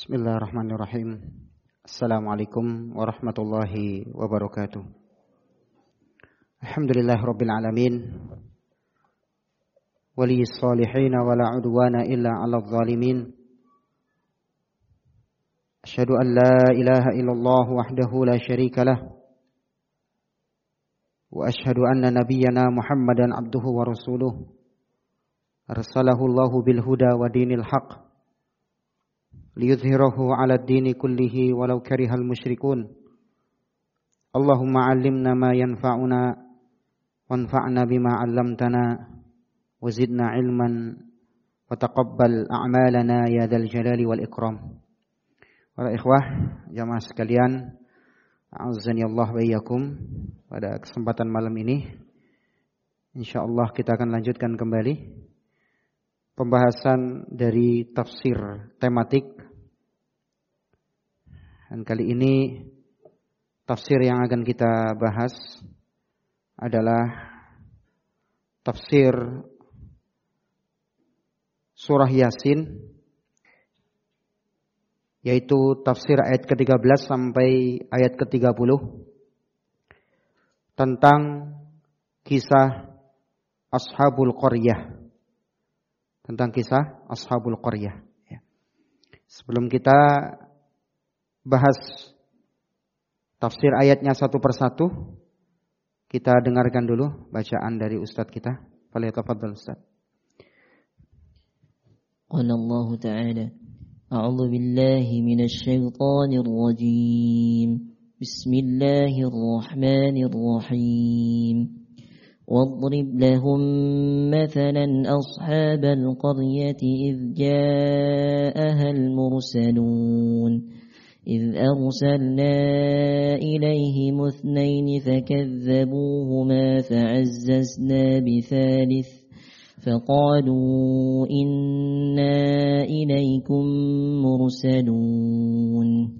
Bismillahirrahmanirrahim. Assalamualaikum warahmatullahi wabarakatuh. Alhamdulillah rabbil alamin. Wali salihin wa la udwana illa 'alal zalimin. Asyhadu an la ilaha illallah wahdahu la syarika lah. Wa asyhadu anna nabiyyana Muhammadan abduhu wa rasuluh. Arsalahu Allahu bil huda wa dinil haqq ليظهره على الدين كله ولو كره المشركون اللهم علمنا ما ينفعنا وانفعنا بما علمتنا وزدنا علما وتقبل أعمالنا يا ذا الجلال والإكرام Para ikhwah, jamaah sekalian, Azani Allah wa pada kesempatan malam ini insyaallah kita akan lanjutkan kembali pembahasan dari tafsir tematik dan kali ini tafsir yang akan kita bahas adalah tafsir surah Yasin yaitu tafsir ayat ke-13 sampai ayat ke-30 tentang kisah Ashabul Qaryah. Tentang kisah Ashabul Qaryah. Ya. Sebelum kita bahas tafsir ayatnya satu persatu. Kita dengarkan dulu bacaan dari Ustadz kita. Faliyatafadhal Ustadz. Qala Allah Ta'ala A'udzu billahi minasy syaithanir rajim. Bismillahirrahmanirrahim. واضرب لهم مثلا أصحاب القرية إذ جاءها المرسلون إذ أرسلنا إليهم اثنين فكذبوهما فعززنا بثالث فقالوا إنا إليكم مرسلون.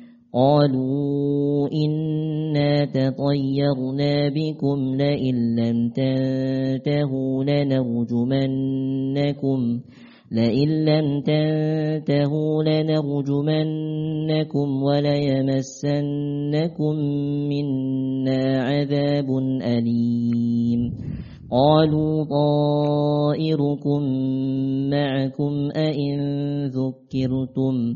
قالوا إنا تطيرنا بكم لئن لم تنتهوا لنرجمنكم لئن لم تنتهوا لنرجمنكم وليمسنكم منا عذاب أليم قالوا طائركم معكم أئن ذكرتم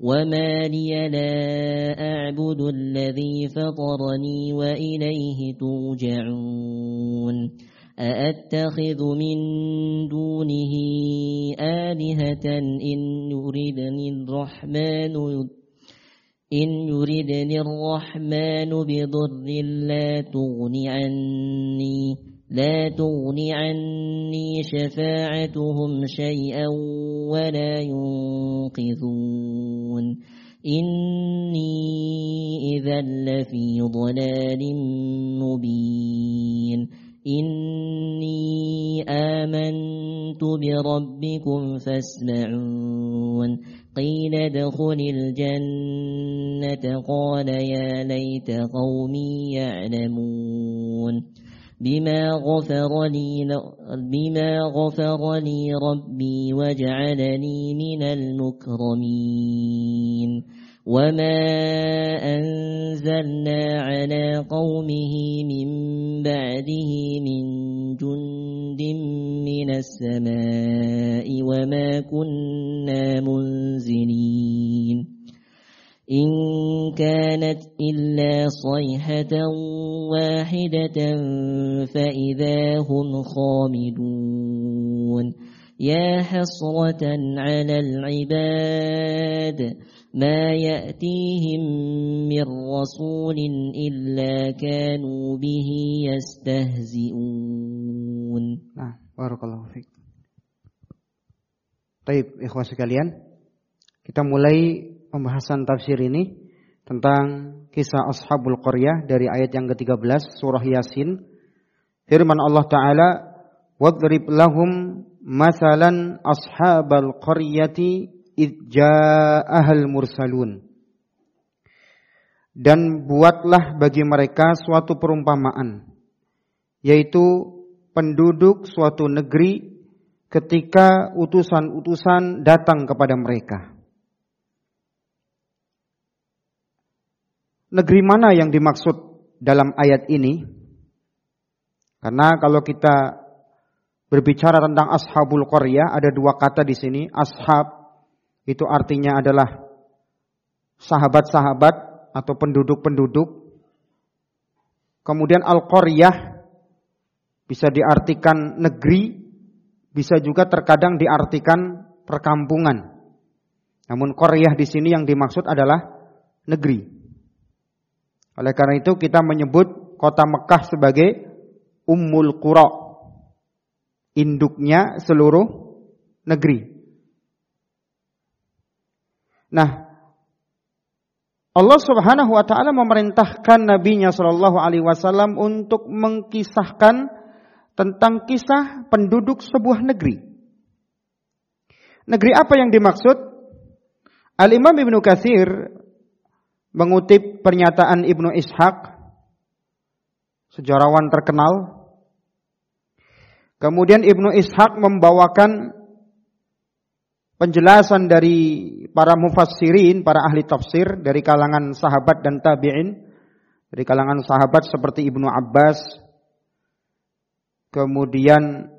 وما لي لا أعبد الذي فطرني وإليه ترجعون أأتخذ من دونه آلهة إن يردني الرحمن إن يردني الرحمن بضر لا تغن عني لا تغن عني شفاعتهم شيئا ولا ينقذون. إني إذا لفي ضلال مبين. إني آمنت بربكم فاسمعون. قيل ادخل الجنة. قال يا ليت قومي يعلمون. بما غفر لي بما غفر لي ربي وجعلني من المكرمين. وما أنزلنا على قومه من بعده من جند من السماء وما كنا منزلين. إن كانت إلا صيحة واحدة فإذا هم خامدون يا حسرة على العباد ما يأتيهم من رسول إلا كانوا به يستهزئون Nah, barakallahu fiik. Baik, ikhwah sekalian. Kita mulai pembahasan tafsir ini tentang kisah Ashabul Qaryah dari ayat yang ke-13 surah Yasin. Firman Allah Ta'ala, وَضْرِبْ لَهُمْ مَثَلًا أَصْحَابَ الْقَرْيَةِ إِذْ جَاءَهَا الْمُرْسَلُونَ Dan buatlah bagi mereka suatu perumpamaan, yaitu penduduk suatu negeri ketika utusan-utusan datang kepada mereka. Negeri mana yang dimaksud dalam ayat ini? Karena kalau kita berbicara tentang ashabul qaryah ada dua kata di sini. Ashab itu artinya adalah sahabat-sahabat atau penduduk-penduduk. Kemudian al-qaryah bisa diartikan negeri, bisa juga terkadang diartikan perkampungan. Namun qaryah di sini yang dimaksud adalah negeri. Oleh karena itu kita menyebut kota Mekah sebagai Ummul Qura. Induknya seluruh negeri. Nah, Allah Subhanahu wa taala memerintahkan nabinya sallallahu alaihi wasallam untuk mengkisahkan tentang kisah penduduk sebuah negeri. Negeri apa yang dimaksud? Al-Imam Ibnu Katsir mengutip pernyataan Ibnu Ishaq, sejarawan terkenal. Kemudian Ibnu Ishaq membawakan penjelasan dari para mufassirin, para ahli tafsir dari kalangan sahabat dan tabi'in, dari kalangan sahabat seperti Ibnu Abbas, kemudian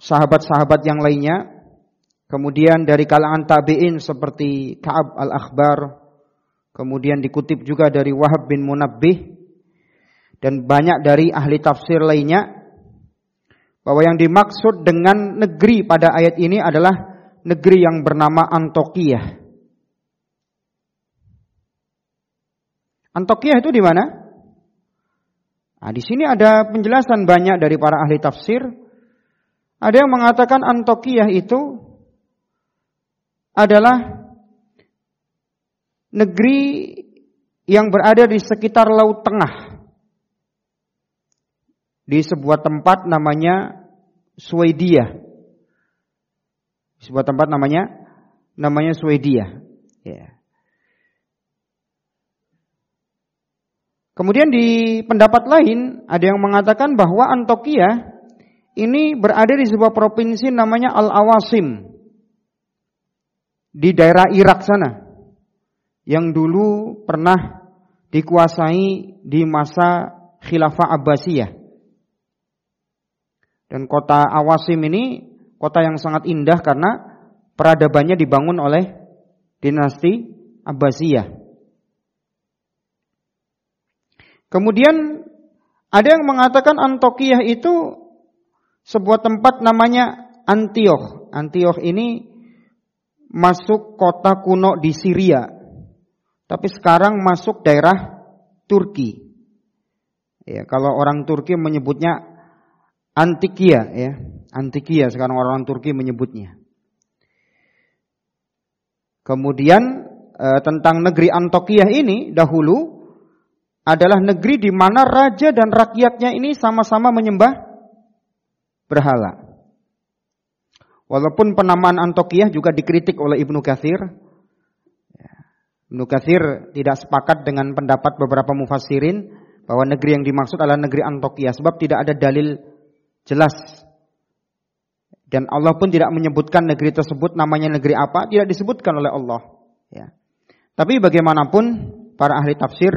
sahabat-sahabat yang lainnya Kemudian dari kalangan tabi'in seperti Ka'ab al-Akhbar, kemudian dikutip juga dari Wahab bin Munabbih dan banyak dari ahli tafsir lainnya bahwa yang dimaksud dengan negeri pada ayat ini adalah negeri yang bernama Antokiyah. Antokiyah itu di mana? Nah, di sini ada penjelasan banyak dari para ahli tafsir. Ada yang mengatakan Antokiyah itu adalah negeri yang berada di sekitar Laut Tengah. Di sebuah tempat namanya Swedia. Sebuah tempat namanya namanya Swedia. Ya. Kemudian di pendapat lain ada yang mengatakan bahwa Antokia ini berada di sebuah provinsi namanya Al-Awasim di daerah Irak sana yang dulu pernah dikuasai di masa khilafah Abbasiyah. Dan kota Awasim ini kota yang sangat indah karena peradabannya dibangun oleh dinasti Abbasiyah. Kemudian ada yang mengatakan Antokiyah itu sebuah tempat namanya Antioch. Antioch ini masuk kota kuno di Syria, tapi sekarang masuk daerah Turki. Ya, kalau orang Turki menyebutnya Antikia, ya, Antikia sekarang orang Turki menyebutnya. Kemudian e, tentang negeri Antokia ini dahulu adalah negeri di mana raja dan rakyatnya ini sama-sama menyembah berhala. Walaupun penamaan Antokiyah juga dikritik oleh Ibnu Katsir. Ya. Ibnu Katsir tidak sepakat dengan pendapat beberapa mufassirin bahwa negeri yang dimaksud adalah negeri Antokiyah sebab tidak ada dalil jelas. Dan Allah pun tidak menyebutkan negeri tersebut namanya negeri apa, tidak disebutkan oleh Allah. Ya. Tapi bagaimanapun para ahli tafsir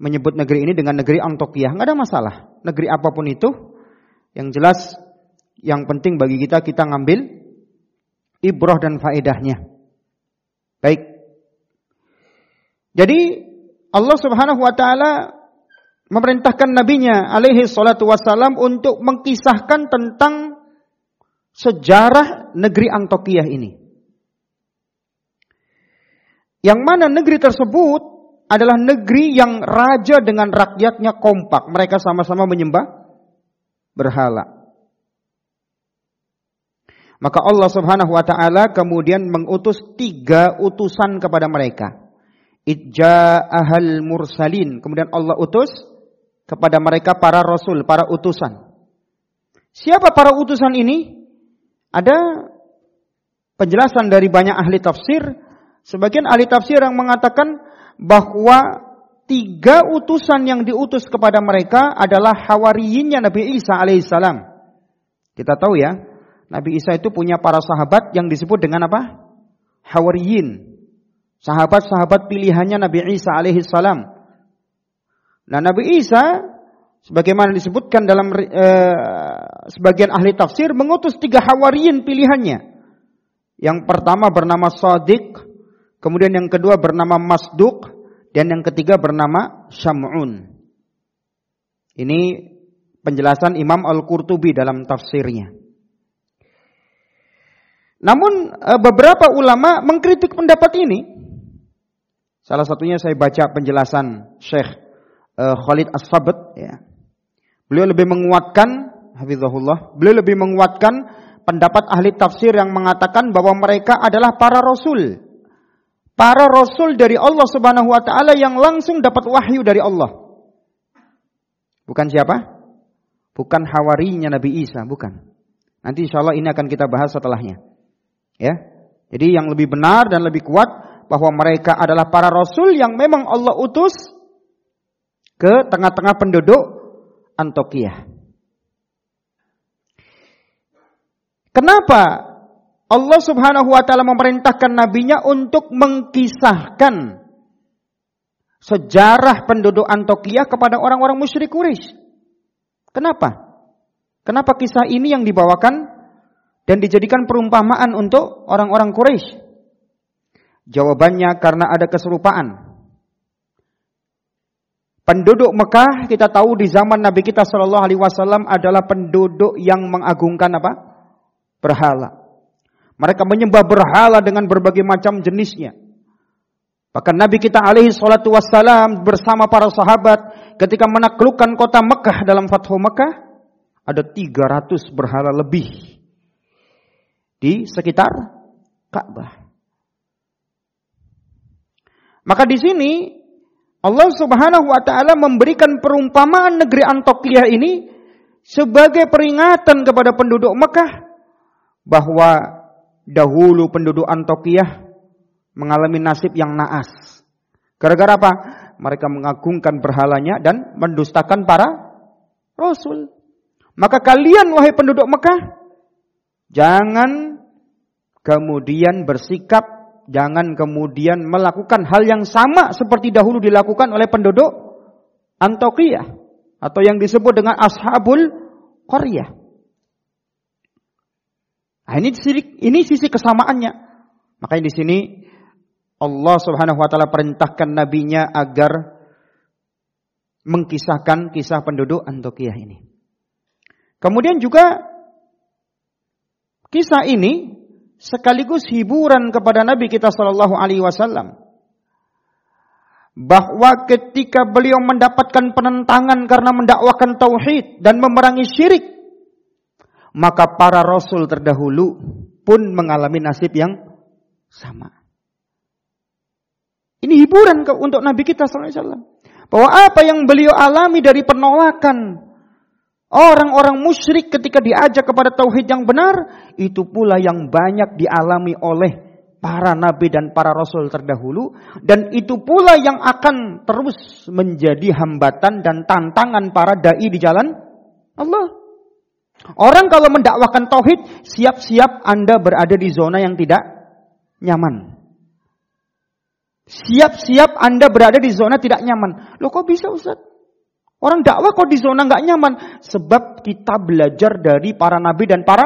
menyebut negeri ini dengan negeri Antokiyah, nggak ada masalah. Negeri apa pun itu, yang jelas yang penting bagi kita kita ngambil ibroh dan faedahnya. Baik. Jadi Allah Subhanahu wa taala memerintahkan nabinya alaihi salatu wassalam untuk mengkisahkan tentang sejarah negeri Antokiyah ini. Yang mana negeri tersebut adalah negeri yang raja dengan rakyatnya kompak. Mereka sama-sama menyembah berhala. Maka Allah subhanahu wa ta'ala kemudian mengutus tiga utusan kepada mereka. Ijja'ahal mursalin. Kemudian Allah utus kepada mereka para rasul, para utusan. Siapa para utusan ini? Ada penjelasan dari banyak ahli tafsir Sebagian ahli tafsir yang mengatakan bahwa tiga utusan yang diutus kepada mereka adalah hawariyinnya Nabi Isa alaihissalam. Kita tahu ya, Nabi Isa itu punya para sahabat yang disebut dengan apa? Hawariyin. Sahabat-sahabat pilihannya Nabi Isa alaihissalam. Nah Nabi Isa sebagaimana disebutkan dalam eh, sebagian ahli tafsir mengutus tiga hawariyin pilihannya. Yang pertama bernama Sadiq, Kemudian yang kedua bernama Masduk dan yang ketiga bernama Syam'un. Ini penjelasan Imam Al-Qurtubi dalam tafsirnya. Namun eh, beberapa ulama mengkritik pendapat ini. Salah satunya saya baca penjelasan Syekh eh, Khalid As-Sabt ya. Beliau lebih menguatkan hafizahullah, beliau lebih menguatkan pendapat ahli tafsir yang mengatakan bahwa mereka adalah para rasul para rasul dari Allah Subhanahu wa taala yang langsung dapat wahyu dari Allah. Bukan siapa? Bukan hawarinya Nabi Isa, bukan. Nanti insya Allah ini akan kita bahas setelahnya. Ya. Jadi yang lebih benar dan lebih kuat bahwa mereka adalah para rasul yang memang Allah utus ke tengah-tengah penduduk Antioquia. Kenapa Allah Subhanahu wa taala memerintahkan nabinya untuk mengkisahkan sejarah penduduk Antioquia kepada orang-orang musyrik Quraisy. Kenapa? Kenapa kisah ini yang dibawakan dan dijadikan perumpamaan untuk orang-orang Quraisy? Jawabannya karena ada keserupaan. Penduduk Mekah kita tahu di zaman Nabi kita Shallallahu Alaihi Wasallam adalah penduduk yang mengagungkan apa? Berhala. Mereka menyembah berhala dengan berbagai macam jenisnya. Bahkan Nabi kita alaihi salatu wassalam bersama para sahabat ketika menaklukkan kota Mekah dalam Fathu Mekah ada 300 berhala lebih di sekitar Ka'bah. Maka di sini Allah Subhanahu wa taala memberikan perumpamaan negeri Antioquia ini sebagai peringatan kepada penduduk Mekah bahwa dahulu penduduk Antioquia mengalami nasib yang naas. Gara-gara apa? Mereka mengagungkan berhalanya dan mendustakan para rasul. Maka kalian wahai penduduk Mekah, jangan kemudian bersikap, jangan kemudian melakukan hal yang sama seperti dahulu dilakukan oleh penduduk Antioquia atau yang disebut dengan ashabul qaryah. Nah, ini sisi, ini sisi kesamaannya. Makanya di sini Allah Subhanahu wa taala perintahkan nabinya agar mengkisahkan kisah penduduk Antioquia ini. Kemudian juga kisah ini sekaligus hiburan kepada Nabi kita Shallallahu Alaihi Wasallam bahwa ketika beliau mendapatkan penentangan karena mendakwakan tauhid dan memerangi syirik, maka para rasul terdahulu pun mengalami nasib yang sama. Ini hiburan untuk Nabi kita SAW. Bahwa apa yang beliau alami dari penolakan orang-orang musyrik ketika diajak kepada tauhid yang benar, itu pula yang banyak dialami oleh para nabi dan para rasul terdahulu dan itu pula yang akan terus menjadi hambatan dan tantangan para dai di jalan Allah. Orang kalau mendakwakan tauhid, siap-siap Anda berada di zona yang tidak nyaman. Siap-siap Anda berada di zona tidak nyaman. Loh kok bisa Ustaz? Orang dakwah kok di zona nggak nyaman? Sebab kita belajar dari para nabi dan para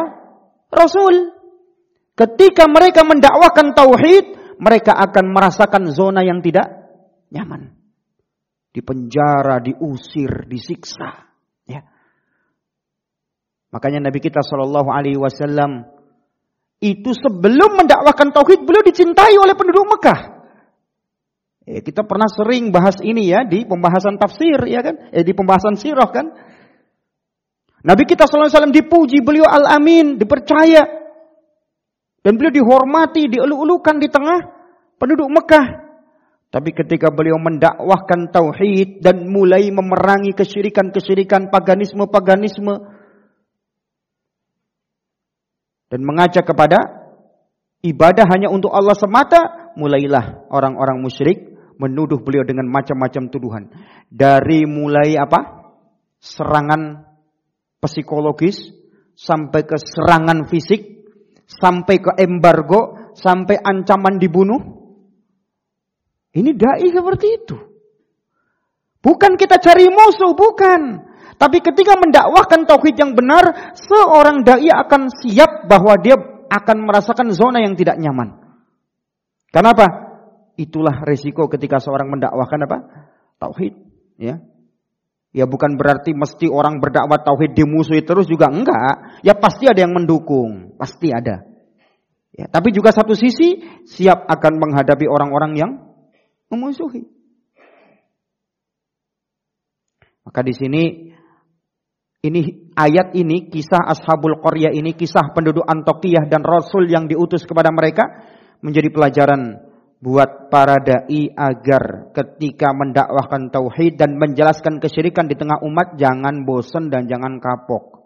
rasul. Ketika mereka mendakwakan tauhid, mereka akan merasakan zona yang tidak nyaman. Di penjara, diusir, disiksa. Ya. Makanya Nabi kita Shallallahu Alaihi Wasallam itu sebelum mendakwahkan tauhid beliau dicintai oleh penduduk Mekah. Ya, kita pernah sering bahas ini ya di pembahasan tafsir ya kan, eh, di pembahasan sirah kan. Nabi kita Shallallahu Alaihi Wasallam dipuji beliau al amin, dipercaya, dan beliau dihormati, dielu-elukan di tengah penduduk Mekah. Tapi ketika beliau mendakwahkan tauhid dan mulai memerangi kesyirikan-kesyirikan, paganisme-paganisme dan mengajak kepada ibadah hanya untuk Allah semata, mulailah orang-orang musyrik menuduh beliau dengan macam-macam tuduhan. Dari mulai apa? Serangan psikologis sampai ke serangan fisik sampai ke embargo, sampai ancaman dibunuh. Ini dai seperti itu. Bukan kita cari musuh, bukan. Tapi ketika mendakwahkan tauhid yang benar, seorang dai akan siap bahwa dia akan merasakan zona yang tidak nyaman. Kenapa? Itulah resiko ketika seorang mendakwahkan apa? Tauhid, ya. Ya bukan berarti mesti orang berdakwah tauhid dimusuhi terus juga enggak. Ya pasti ada yang mendukung, pasti ada. Ya, tapi juga satu sisi siap akan menghadapi orang-orang yang memusuhi. Maka di sini ini ayat ini kisah Ashabul Qaryah ini kisah penduduk Antokiyah dan Rasul yang diutus kepada mereka menjadi pelajaran buat para dai agar ketika mendakwahkan tauhid dan menjelaskan kesyirikan di tengah umat jangan bosan dan jangan kapok.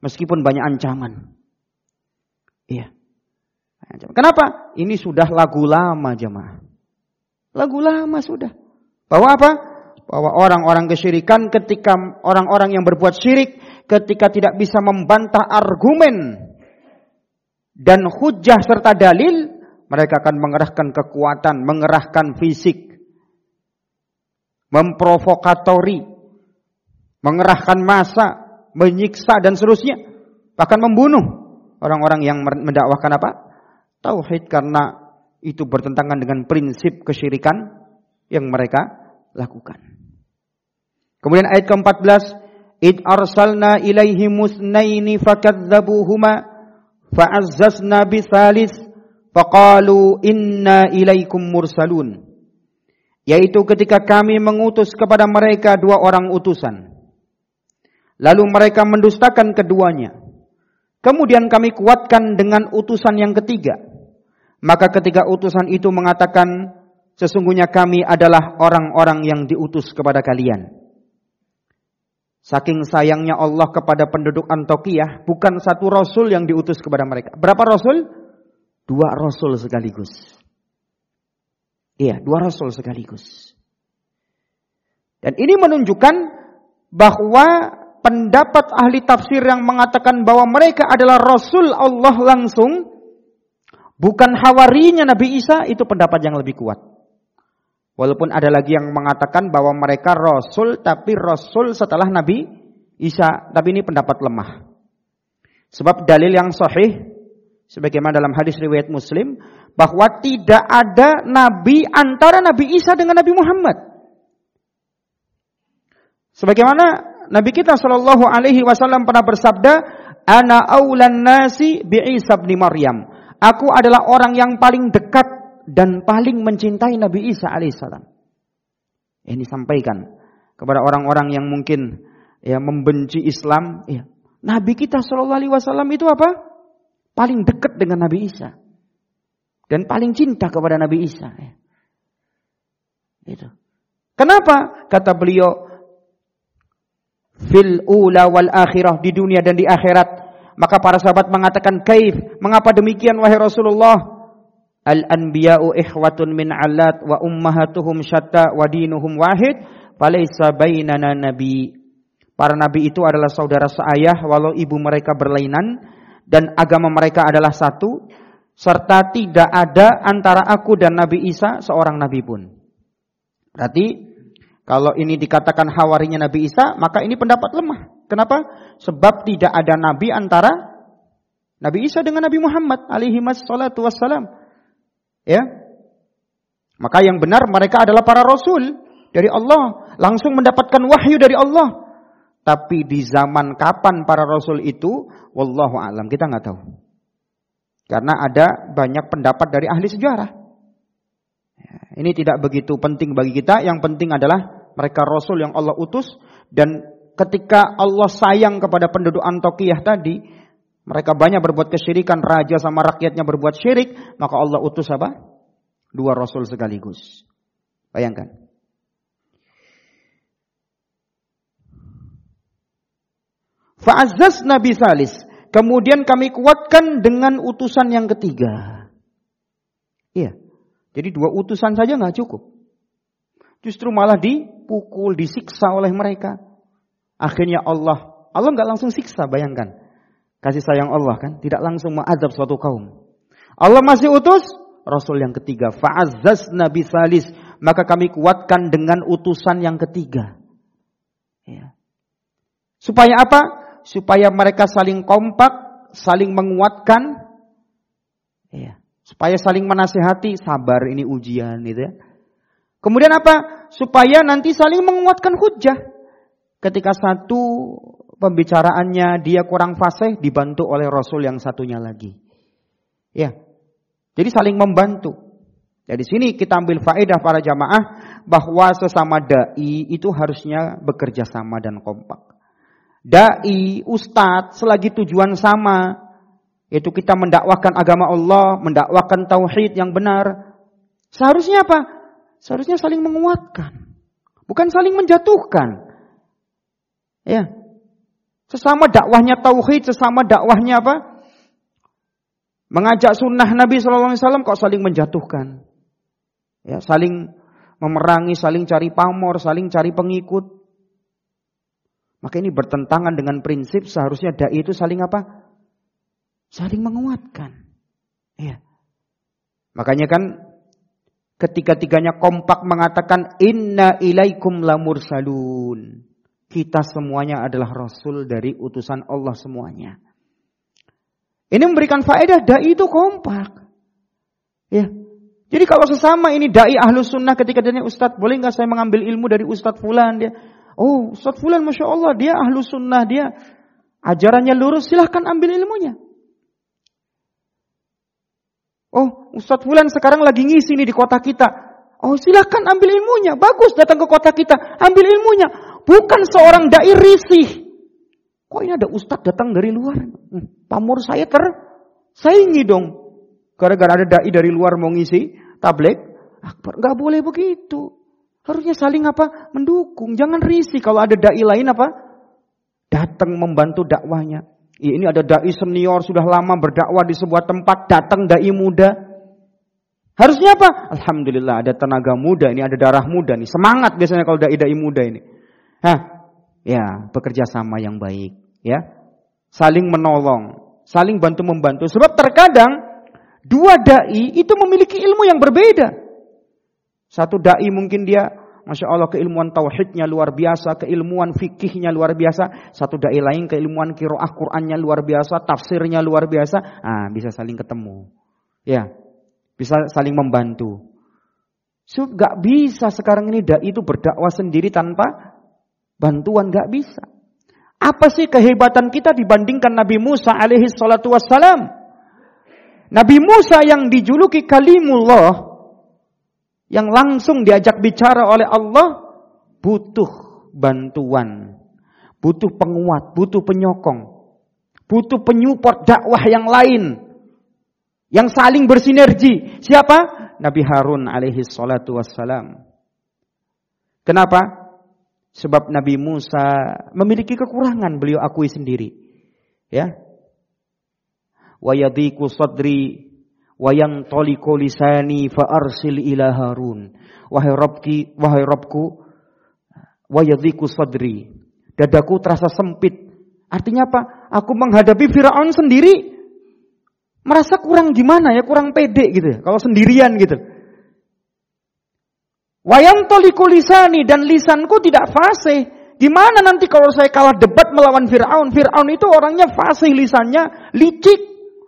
Meskipun banyak ancaman. Iya. Kenapa? Ini sudah lagu lama jemaah. Lagu lama sudah. Bahwa apa? Bahwa orang-orang kesyirikan ketika orang-orang yang berbuat syirik ketika tidak bisa membantah argumen dan hujah serta dalil mereka akan mengerahkan kekuatan, mengerahkan fisik, memprovokatori, mengerahkan masa, menyiksa dan seterusnya, bahkan membunuh orang-orang yang mendakwahkan apa? Tauhid karena itu bertentangan dengan prinsip kesyirikan yang mereka lakukan. Kemudian ayat ke-14, "Id arsalna ilaihi musnaini fakadzabuhuma fa'azzazna bithalith Faqalu inna ilaikum mursalun. Yaitu ketika kami mengutus kepada mereka dua orang utusan. Lalu mereka mendustakan keduanya. Kemudian kami kuatkan dengan utusan yang ketiga. Maka ketika utusan itu mengatakan, sesungguhnya kami adalah orang-orang yang diutus kepada kalian. Saking sayangnya Allah kepada penduduk Antokiyah, bukan satu rasul yang diutus kepada mereka. Berapa rasul? Dua rasul sekaligus. Iya, dua rasul sekaligus. Dan ini menunjukkan bahwa pendapat ahli tafsir yang mengatakan bahwa mereka adalah rasul Allah langsung bukan hawarinya Nabi Isa itu pendapat yang lebih kuat. Walaupun ada lagi yang mengatakan bahwa mereka rasul tapi rasul setelah Nabi Isa, tapi ini pendapat lemah. Sebab dalil yang sahih sebagaimana dalam hadis riwayat Muslim bahwa tidak ada nabi antara Nabi Isa dengan Nabi Muhammad. Sebagaimana Nabi kita Shallallahu alaihi wasallam pernah bersabda, "Ana aulan nasi bi Isa bin Maryam." Aku adalah orang yang paling dekat dan paling mencintai Nabi Isa alaihissalam. Ini sampaikan kepada orang-orang yang mungkin ya membenci Islam, ya. Nabi kita Shallallahu alaihi wasallam itu apa? Paling dekat dengan Nabi Isa dan paling cinta kepada Nabi Isa. Itu. Kenapa? Kata beliau, fil ula wal akhirah di dunia dan di akhirat. Maka para sahabat mengatakan, kaif, mengapa demikian wahai Rasulullah? Al-anbiya'u ikhwatun min alat wa ummahatuhum syatta wa dinuhum wahid, falaysa bainana nabi. Para nabi itu adalah saudara seayah walau ibu mereka berlainan dan agama mereka adalah satu serta tidak ada antara aku dan Nabi Isa seorang nabi pun. Berarti kalau ini dikatakan hawarinya Nabi Isa, maka ini pendapat lemah. Kenapa? Sebab tidak ada nabi antara Nabi Isa dengan Nabi Muhammad alaihi wassalatu wassalam. Ya. Maka yang benar mereka adalah para rasul dari Allah, langsung mendapatkan wahyu dari Allah. Tapi di zaman kapan para rasul itu, wallahu alam, kita nggak tahu. Karena ada banyak pendapat dari ahli sejarah. Ya, ini tidak begitu penting bagi kita, yang penting adalah mereka rasul yang Allah utus dan ketika Allah sayang kepada penduduk Antokiyah tadi, mereka banyak berbuat kesyirikan, raja sama rakyatnya berbuat syirik, maka Allah utus apa? Dua rasul sekaligus. Bayangkan. Fa'azzaz Nabi Salis. Kemudian kami kuatkan dengan utusan yang ketiga. Iya. Jadi dua utusan saja nggak cukup. Justru malah dipukul, disiksa oleh mereka. Akhirnya Allah, Allah nggak langsung siksa, bayangkan. Kasih sayang Allah kan, tidak langsung mengadab suatu kaum. Allah masih utus Rasul yang ketiga. Fa'azzaz Nabi Salis. Maka kami kuatkan dengan utusan yang ketiga. Ya. Supaya apa? Supaya mereka saling kompak, saling menguatkan. Ya. Supaya saling menasehati, sabar ini ujian gitu ya. Kemudian apa? Supaya nanti saling menguatkan hujah. Ketika satu pembicaraannya dia kurang fasih dibantu oleh Rasul yang satunya lagi. Ya, jadi saling membantu. Jadi sini kita ambil faedah para jamaah bahwa sesama dai itu harusnya bekerja sama dan kompak. Dai, ustadz selagi tujuan sama yaitu kita mendakwakan agama Allah, mendakwakan tauhid yang benar. Seharusnya apa? Seharusnya saling menguatkan. Bukan saling menjatuhkan. Ya. Sesama dakwahnya tauhid, sesama dakwahnya apa? Mengajak sunnah Nabi SAW kok saling menjatuhkan. Ya, saling memerangi, saling cari pamor, saling cari pengikut. Maka ini bertentangan dengan prinsip seharusnya dai itu saling apa? Saling menguatkan. Ya. Makanya kan ketiga-tiganya kompak mengatakan inna ilaikum lamur salun. Kita semuanya adalah rasul dari utusan Allah semuanya. Ini memberikan faedah dai itu kompak. Ya. Jadi kalau sesama ini dai ahlus sunnah ketika dia Ustadz, boleh nggak saya mengambil ilmu dari Ustadz Fulan? Dia, oh Ustadz Fulan Masya Allah, dia ahlus sunnah, dia ajarannya lurus, silahkan ambil ilmunya. Oh Ustadz Fulan sekarang lagi ngisi nih di kota kita. Oh silahkan ambil ilmunya, bagus datang ke kota kita, ambil ilmunya. Bukan seorang dai risih. Kok ini ada ustadz datang dari luar? Hmm, pamor saya tersaingi dong. Gara-gara ada dai dari luar mau ngisi tablet. Akbar, nggak boleh begitu. Harusnya saling apa? Mendukung. Jangan risih kalau ada dai lain apa? Datang membantu dakwahnya. Ya, ini ada dai senior sudah lama berdakwah di sebuah tempat, datang dai muda. Harusnya apa? Alhamdulillah ada tenaga muda ini, ada darah muda nih. Semangat biasanya kalau dai-dai muda ini. Hah, Ya, bekerja sama yang baik, ya. Saling menolong, saling bantu membantu. Sebab terkadang dua dai itu memiliki ilmu yang berbeda. Satu dai mungkin dia Masya Allah keilmuan tauhidnya luar biasa, keilmuan fikihnya luar biasa. Satu dai lain keilmuan kiroah Qurannya luar biasa, tafsirnya luar biasa. Ah, bisa saling ketemu. Ya, bisa saling membantu. So, gak bisa sekarang ini dai itu berdakwah sendiri tanpa bantuan gak bisa. Apa sih kehebatan kita dibandingkan Nabi Musa alaihi salatu wassalam? Nabi Musa yang dijuluki kalimullah, yang langsung diajak bicara oleh Allah, butuh bantuan, butuh penguat, butuh penyokong, butuh penyupport dakwah yang lain, yang saling bersinergi. Siapa? Nabi Harun alaihi salatu wassalam. Kenapa? Sebab Nabi Musa memiliki kekurangan beliau akui sendiri. Ya. Wa yadhiku sadri wa yantaliqu lisani fa arsil ila Harun. Wahai Rabbki, wahai Rabbku, wa yadhiku sadri. Dadaku terasa sempit. Artinya apa? Aku menghadapi Firaun sendiri merasa kurang gimana ya, kurang pede gitu. Ya, kalau sendirian gitu. Wayam toliku lisani dan lisanku tidak fasih. Gimana nanti kalau saya kalah debat melawan Fir'aun? Fir'aun itu orangnya fasih lisannya, licik,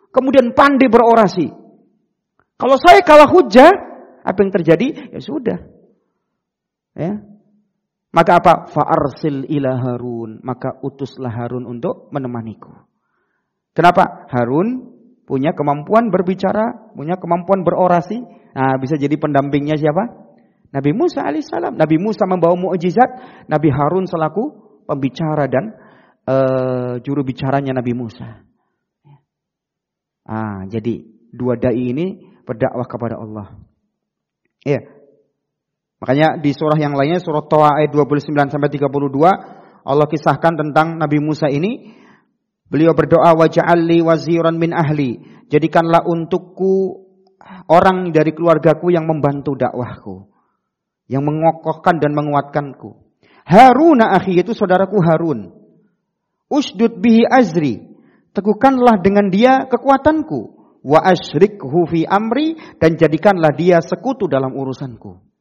kemudian pandai berorasi. Kalau saya kalah hujah, Apa yang terjadi? Ya sudah. Ya. Maka apa? Fa'arsil ila Harun. Maka utuslah Harun untuk menemaniku. Kenapa? Harun punya kemampuan berbicara, punya kemampuan berorasi. Nah, bisa jadi pendampingnya siapa? Nabi Musa alaihissalam. Nabi Musa membawa mukjizat, Nabi Harun selaku pembicara dan uh, juru bicaranya Nabi Musa. Ah, jadi dua dai ini berdakwah kepada Allah. Iya. Makanya di surah yang lainnya surah Toa ayat 29 sampai 32 Allah kisahkan tentang Nabi Musa ini. Beliau berdoa waj'alli waziran min ahli. Jadikanlah untukku orang dari keluargaku yang membantu dakwahku yang mengokohkan dan menguatkanku. Harun akhi itu saudaraku Harun. Usdud bihi azri. Teguhkanlah dengan dia kekuatanku wa asyrikhu fi amri dan jadikanlah dia sekutu dalam urusanku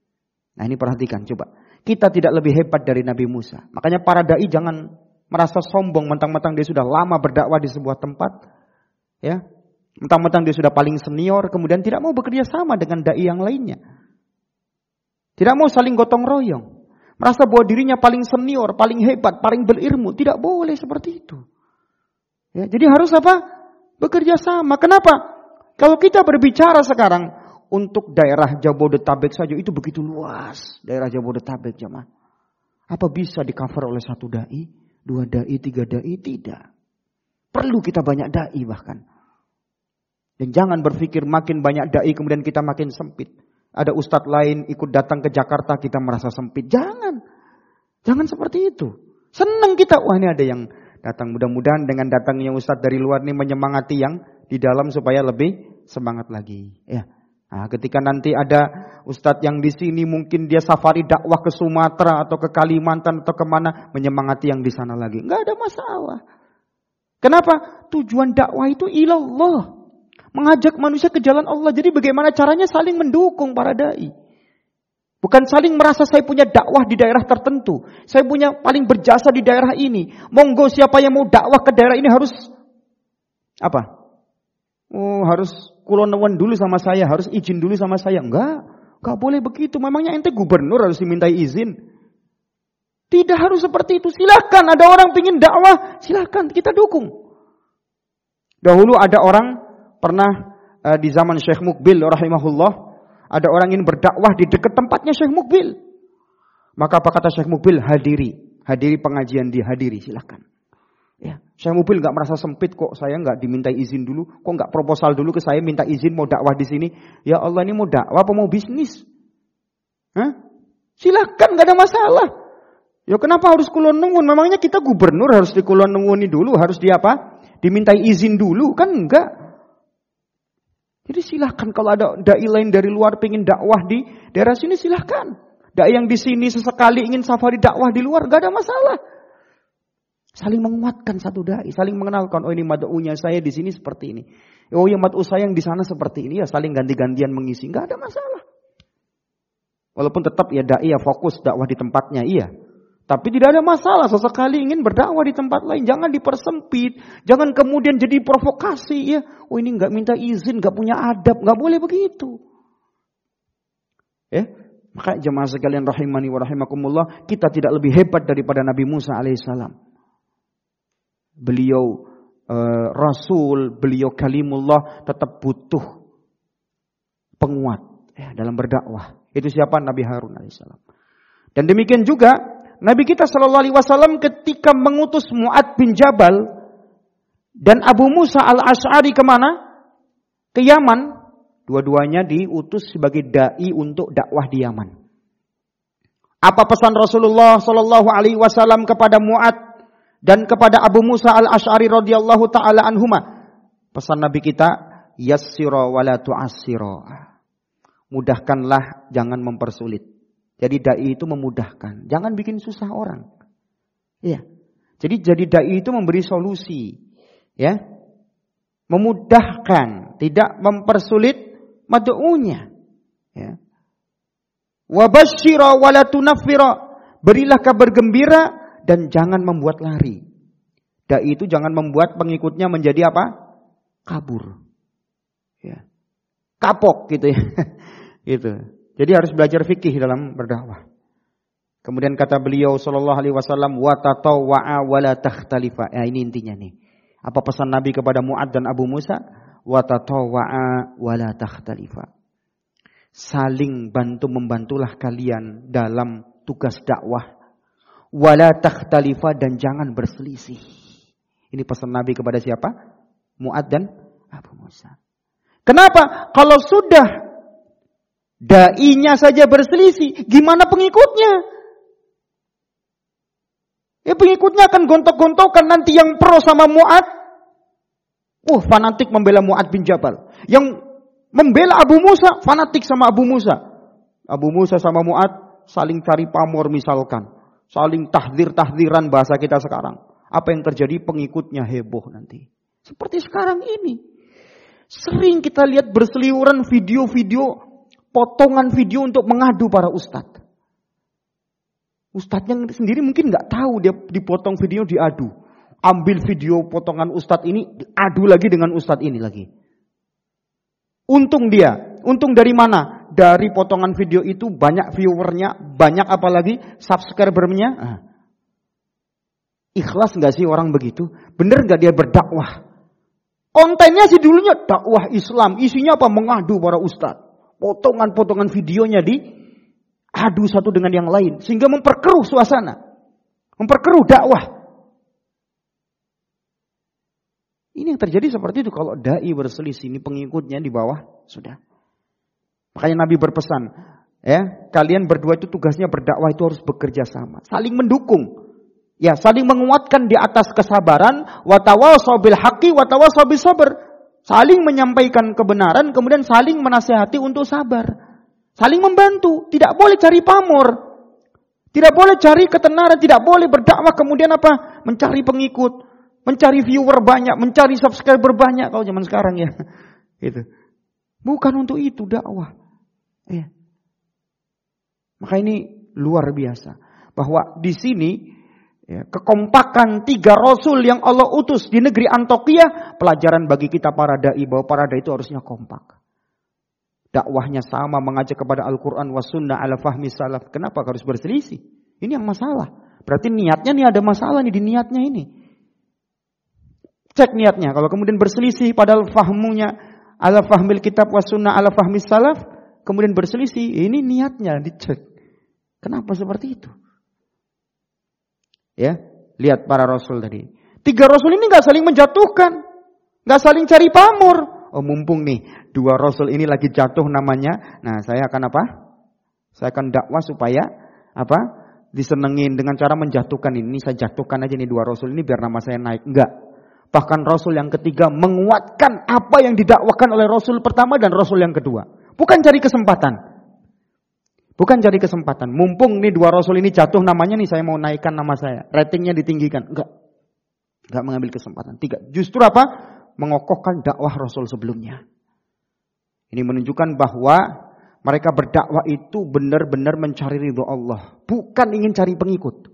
Nah ini perhatikan coba. Kita tidak lebih hebat dari Nabi Musa. Makanya para dai jangan merasa sombong mentang-mentang dia sudah lama berdakwah di sebuah tempat. Ya. Mentang-mentang dia sudah paling senior kemudian tidak mau bekerja sama dengan dai yang lainnya. Tidak mau saling gotong royong. Merasa bahwa dirinya paling senior, paling hebat, paling berilmu. Tidak boleh seperti itu. Ya, jadi harus apa? Bekerja sama. Kenapa? Kalau kita berbicara sekarang, untuk daerah Jabodetabek saja itu begitu luas. Daerah Jabodetabek jemaah. Apa bisa di cover oleh satu dai, dua dai, tiga dai? Tidak. Perlu kita banyak dai bahkan. Dan jangan berpikir makin banyak dai kemudian kita makin sempit. Ada ustadz lain ikut datang ke Jakarta kita merasa sempit. Jangan. Jangan seperti itu. Senang kita. Wah ini ada yang datang. Mudah-mudahan dengan datangnya ustadz dari luar ini menyemangati yang di dalam supaya lebih semangat lagi. Ya. Nah, ketika nanti ada ustadz yang di sini mungkin dia safari dakwah ke Sumatera atau ke Kalimantan atau ke mana menyemangati yang di sana lagi, nggak ada masalah. Kenapa? Tujuan dakwah itu ilallah, mengajak manusia ke jalan Allah. Jadi bagaimana caranya saling mendukung para dai. Bukan saling merasa saya punya dakwah di daerah tertentu. Saya punya paling berjasa di daerah ini. Monggo siapa yang mau dakwah ke daerah ini harus apa? Oh, harus kulon dulu sama saya, harus izin dulu sama saya. Enggak, enggak boleh begitu. Memangnya ente gubernur harus dimintai izin. Tidak harus seperti itu. Silakan ada orang pingin dakwah, silakan kita dukung. Dahulu ada orang pernah uh, di zaman Syekh Mukbil rahimahullah, ada orang ingin berdakwah di dekat tempatnya Syekh Mukbil. Maka apa kata Syekh Mukbil? Hadiri, hadiri pengajian dihadiri, silakan. Ya, saya mobil nggak merasa sempit kok. Saya nggak dimintai izin dulu. Kok nggak proposal dulu ke saya minta izin mau dakwah di sini? Ya Allah ini mau dakwah apa mau bisnis? Hah? Silakan nggak ada masalah. Ya kenapa harus kulon nungun? Memangnya kita gubernur harus di kulon nunguni dulu, harus di apa? Dimintai izin dulu kan enggak? Jadi silahkan kalau ada dai lain dari luar pengen dakwah di daerah sini silahkan. Dai yang di sini sesekali ingin safari dakwah di luar nggak ada masalah. Saling menguatkan satu dai, saling mengenalkan, oh ini mad'unya saya di sini seperti ini. Oh ya mad'u saya yang di sana seperti ini, ya saling ganti-gantian mengisi, nggak ada masalah. Walaupun tetap ya dai ya fokus dakwah di tempatnya, iya. Tapi tidak ada masalah sesekali ingin berdakwah di tempat lain, jangan dipersempit, jangan kemudian jadi provokasi ya. Oh ini nggak minta izin, nggak punya adab, nggak boleh begitu. Ya, maka jemaah sekalian rahimani wa rahimakumullah, kita tidak lebih hebat daripada Nabi Musa alaihissalam beliau uh, rasul, beliau kalimullah tetap butuh penguat ya, dalam berdakwah. Itu siapa Nabi Harun alaihissalam. Dan demikian juga Nabi kita Shallallahu Alaihi Wasallam ketika mengutus Muad bin Jabal dan Abu Musa al Ashari ke mana? Ke Yaman. Dua-duanya diutus sebagai dai untuk dakwah di Yaman. Apa pesan Rasulullah Shallallahu Alaihi Wasallam kepada Muad dan kepada Abu Musa al-Ash'ari radhiyallahu taala anhuma. Pesan Nabi kita, yassira wa la Mudahkanlah, jangan mempersulit. Jadi dai itu memudahkan, jangan bikin susah orang. Iya. Jadi jadi dai itu memberi solusi, ya. Memudahkan, tidak mempersulit mad'unya. Ya. Wa basyira wa la Berilah kabar gembira dan jangan membuat lari. Dai itu jangan membuat pengikutnya menjadi apa? Kabur. Ya. Kapok gitu ya. Itu. Jadi harus belajar fikih dalam berdakwah. Kemudian kata beliau sallallahu alaihi wasallam wa tatawwa'a wa la takhtalifa. Ya ini intinya nih. Apa pesan Nabi kepada Muad dan Abu Musa? Wa tatawwa'a wa la takhtalifa. Saling bantu membantulah kalian dalam tugas dakwah. Wa la takhtalifa dan jangan berselisih. Ini pesan Nabi kepada siapa? Muad dan Abu Musa. Kenapa? Kalau sudah dainya saja berselisih, gimana pengikutnya? Ya pengikutnya akan gontok-gontokan nanti yang pro sama Mu'ad. Uh, fanatik membela Mu'ad bin Jabal. Yang membela Abu Musa, fanatik sama Abu Musa. Abu Musa sama Mu'ad saling cari pamor misalkan. Saling tahdir-tahdiran bahasa kita sekarang. Apa yang terjadi pengikutnya heboh nanti. Seperti sekarang ini. Sering kita lihat berseliuran video-video, potongan video untuk mengadu para ustadz. Ustadznya sendiri mungkin nggak tahu dia dipotong video diadu. Ambil video potongan ustadz ini, adu lagi dengan ustadz ini lagi. Untung dia, untung dari mana? Dari potongan video itu banyak viewernya, banyak apalagi subscribernya. Ah. Ikhlas nggak sih orang begitu? Bener nggak dia berdakwah? Kontennya sih dulunya dakwah Islam, isinya apa? Mengadu para ustadz. Potongan-potongan videonya di adu satu dengan yang lain sehingga memperkeruh suasana, memperkeruh dakwah. Ini yang terjadi seperti itu kalau dai berselisih ini pengikutnya di bawah sudah. Makanya Nabi berpesan, ya, kalian berdua itu tugasnya berdakwah itu harus bekerja sama, saling mendukung. Ya, saling menguatkan di atas kesabaran, watawasau bil haqqi watawasau bis sabr. Saling menyampaikan kebenaran kemudian saling menasehati untuk sabar. Saling membantu, tidak boleh cari pamor. Tidak boleh cari ketenaran, tidak boleh berdakwah kemudian apa? Mencari pengikut, mencari viewer banyak, mencari subscriber banyak kalau zaman sekarang ya. Itu. Bukan untuk itu dakwah. Ya. Maka ini luar biasa bahwa di sini ya, kekompakan tiga rasul yang Allah utus di negeri Antokia pelajaran bagi kita para dai bahwa para dai itu harusnya kompak dakwahnya sama, mengajak kepada Al-Quran wa sunnah ala fahmi salaf. Kenapa harus berselisih? Ini yang masalah. Berarti niatnya nih ada masalah nih di niatnya ini. Cek niatnya. Kalau kemudian berselisih padahal fahmunya ala fahmil kitab wa sunnah ala fahmi salaf. Kemudian berselisih. Ini niatnya dicek. Kenapa seperti itu? Ya, lihat para rasul tadi. Tiga rasul ini nggak saling menjatuhkan, nggak saling cari pamor. Oh mumpung nih dua rasul ini lagi jatuh namanya. Nah, saya akan apa? Saya akan dakwah supaya apa? Disenengin dengan cara menjatuhkan ini. Saya jatuhkan aja nih dua rasul ini biar nama saya naik. Enggak. Bahkan rasul yang ketiga menguatkan apa yang didakwakan oleh rasul pertama dan rasul yang kedua. Bukan cari kesempatan. Bukan cari kesempatan. Mumpung nih dua rasul ini jatuh namanya nih saya mau naikkan nama saya. Ratingnya ditinggikan. Enggak. Enggak mengambil kesempatan. Tiga. Justru apa? Mengokohkan dakwah rasul sebelumnya. Ini menunjukkan bahwa mereka berdakwah itu benar-benar mencari ridho Allah. Bukan ingin cari pengikut.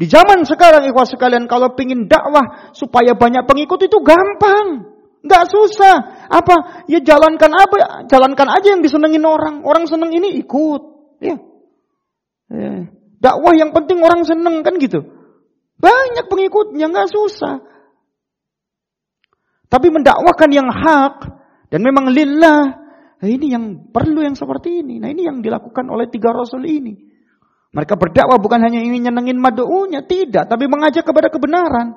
Di zaman sekarang ikhwas sekalian kalau ingin dakwah supaya banyak pengikut itu gampang. Nggak susah. Apa? Ya jalankan apa? Jalankan aja yang disenengin orang. Orang seneng ini ikut. Ya. ya. Dakwah yang penting orang seneng kan gitu. Banyak pengikutnya nggak susah. Tapi mendakwahkan yang hak dan memang lillah Nah, ini yang perlu yang seperti ini. Nah ini yang dilakukan oleh tiga rasul ini. Mereka berdakwah bukan hanya ingin nyenengin madu'unya, tidak. Tapi mengajak kepada kebenaran.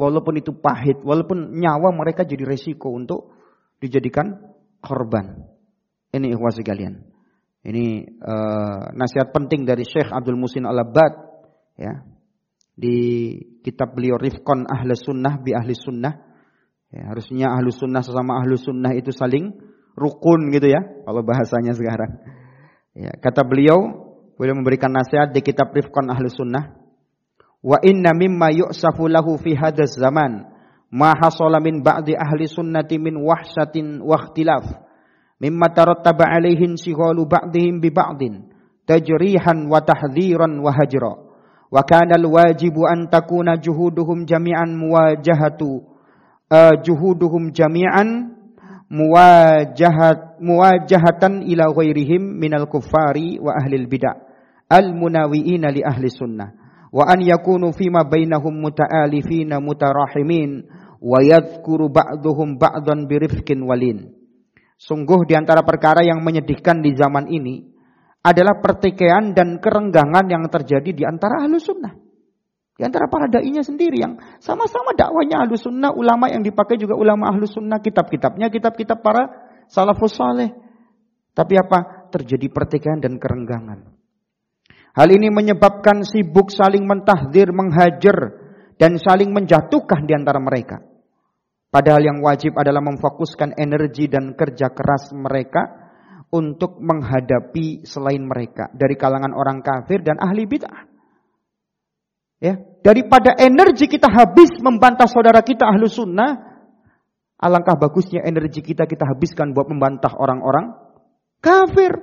Walaupun itu pahit, walaupun nyawa mereka jadi resiko untuk dijadikan korban. Ini ikhwas kalian. Ini uh, nasihat penting dari Syekh Abdul Musin Al-Abbad. Ya, di kitab beliau Rifkon Ahli Sunnah bi Ahli Sunnah. Ya, harusnya Ahli Sunnah sesama Ahli Sunnah itu saling rukun gitu ya, kalau bahasanya sekarang. Ya, kata beliau, beliau memberikan nasihat di kitab Rifqan Ahli Sunnah. Wa inna mimma yu'safu lahu fi hadaz zaman ma hasala min ba'di ahli sunnati min wahsyatin wa mimma tarattaba alaihin sighalu ba'dihim bi ba'din tajrihan wa tahdhiran wa hajra. Wa kana an takuna juhuduhum jami'an muwajahatu uh, juhuduhum jami'an muwajahat muwajahatan ila ghairihim minal kuffari wa ahlil bid'ah al munawiina li ahli sunnah. Wa an yakunu fima bainahum muta'alifina mutarahimin wa yadhkuru ba'duhum ba'dan birifkin walin sungguh di antara perkara yang menyedihkan di zaman ini adalah pertikaian dan kerenggangan yang terjadi di antara ahli sunnah di antara para da'inya sendiri yang sama-sama dakwanya ahlu sunnah, ulama yang dipakai juga ulama ahlu sunnah, kitab-kitabnya, kitab-kitab para salafus saleh. Tapi apa? Terjadi pertikaian dan kerenggangan. Hal ini menyebabkan sibuk saling mentahdir, menghajar, dan saling menjatuhkan di antara mereka. Padahal yang wajib adalah memfokuskan energi dan kerja keras mereka untuk menghadapi selain mereka dari kalangan orang kafir dan ahli bid'ah. Ya, daripada energi kita habis membantah saudara kita ahlu sunnah, alangkah bagusnya energi kita kita habiskan buat membantah orang-orang kafir.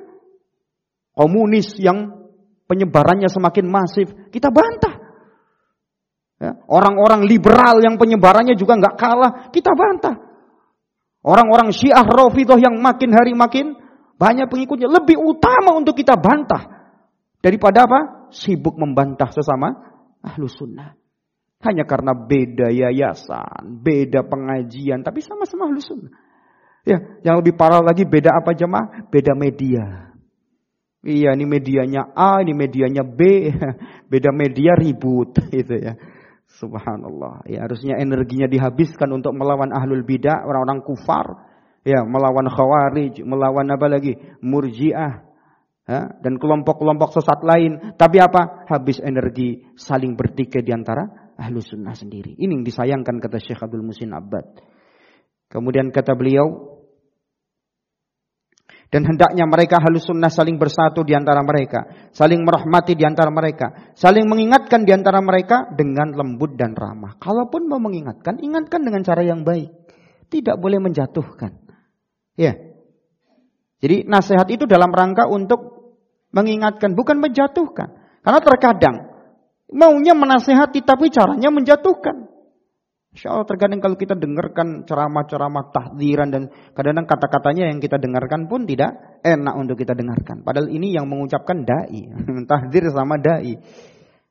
Komunis yang penyebarannya semakin masif, kita bantah. Ya, orang-orang liberal yang penyebarannya juga nggak kalah, kita bantah. Orang-orang Syiah Rafidah yang makin hari makin banyak pengikutnya, lebih utama untuk kita bantah daripada apa? Sibuk membantah sesama ahlu sunnah. Hanya karena beda yayasan, beda pengajian, tapi sama-sama ahlu sunnah. Ya, yang lebih parah lagi beda apa jemaah? Beda media. Iya, ini medianya A, ini medianya B. Beda media ribut gitu ya. Subhanallah. Ya, harusnya energinya dihabiskan untuk melawan ahlul bidah, orang-orang kufar. Ya, melawan khawarij, melawan apa lagi? Murji'ah, ya, dan kelompok-kelompok sesat lain. Tapi apa? Habis energi saling bertikai di antara ahlu sunnah sendiri. Ini yang disayangkan kata Syekh Abdul Musin Abbad. Kemudian kata beliau, dan hendaknya mereka halus sunnah saling bersatu di antara mereka. Saling merahmati di antara mereka. Saling mengingatkan di antara mereka dengan lembut dan ramah. Kalaupun mau mengingatkan, ingatkan dengan cara yang baik. Tidak boleh menjatuhkan. Ya. Jadi nasihat itu dalam rangka untuk mengingatkan, bukan menjatuhkan. Karena terkadang maunya menasehati tapi caranya menjatuhkan. Insya Allah terkadang kalau kita dengarkan ceramah-ceramah tahdiran dan kadang-kadang kata-katanya yang kita dengarkan pun tidak enak untuk kita dengarkan. Padahal ini yang mengucapkan dai, tahdir sama dai.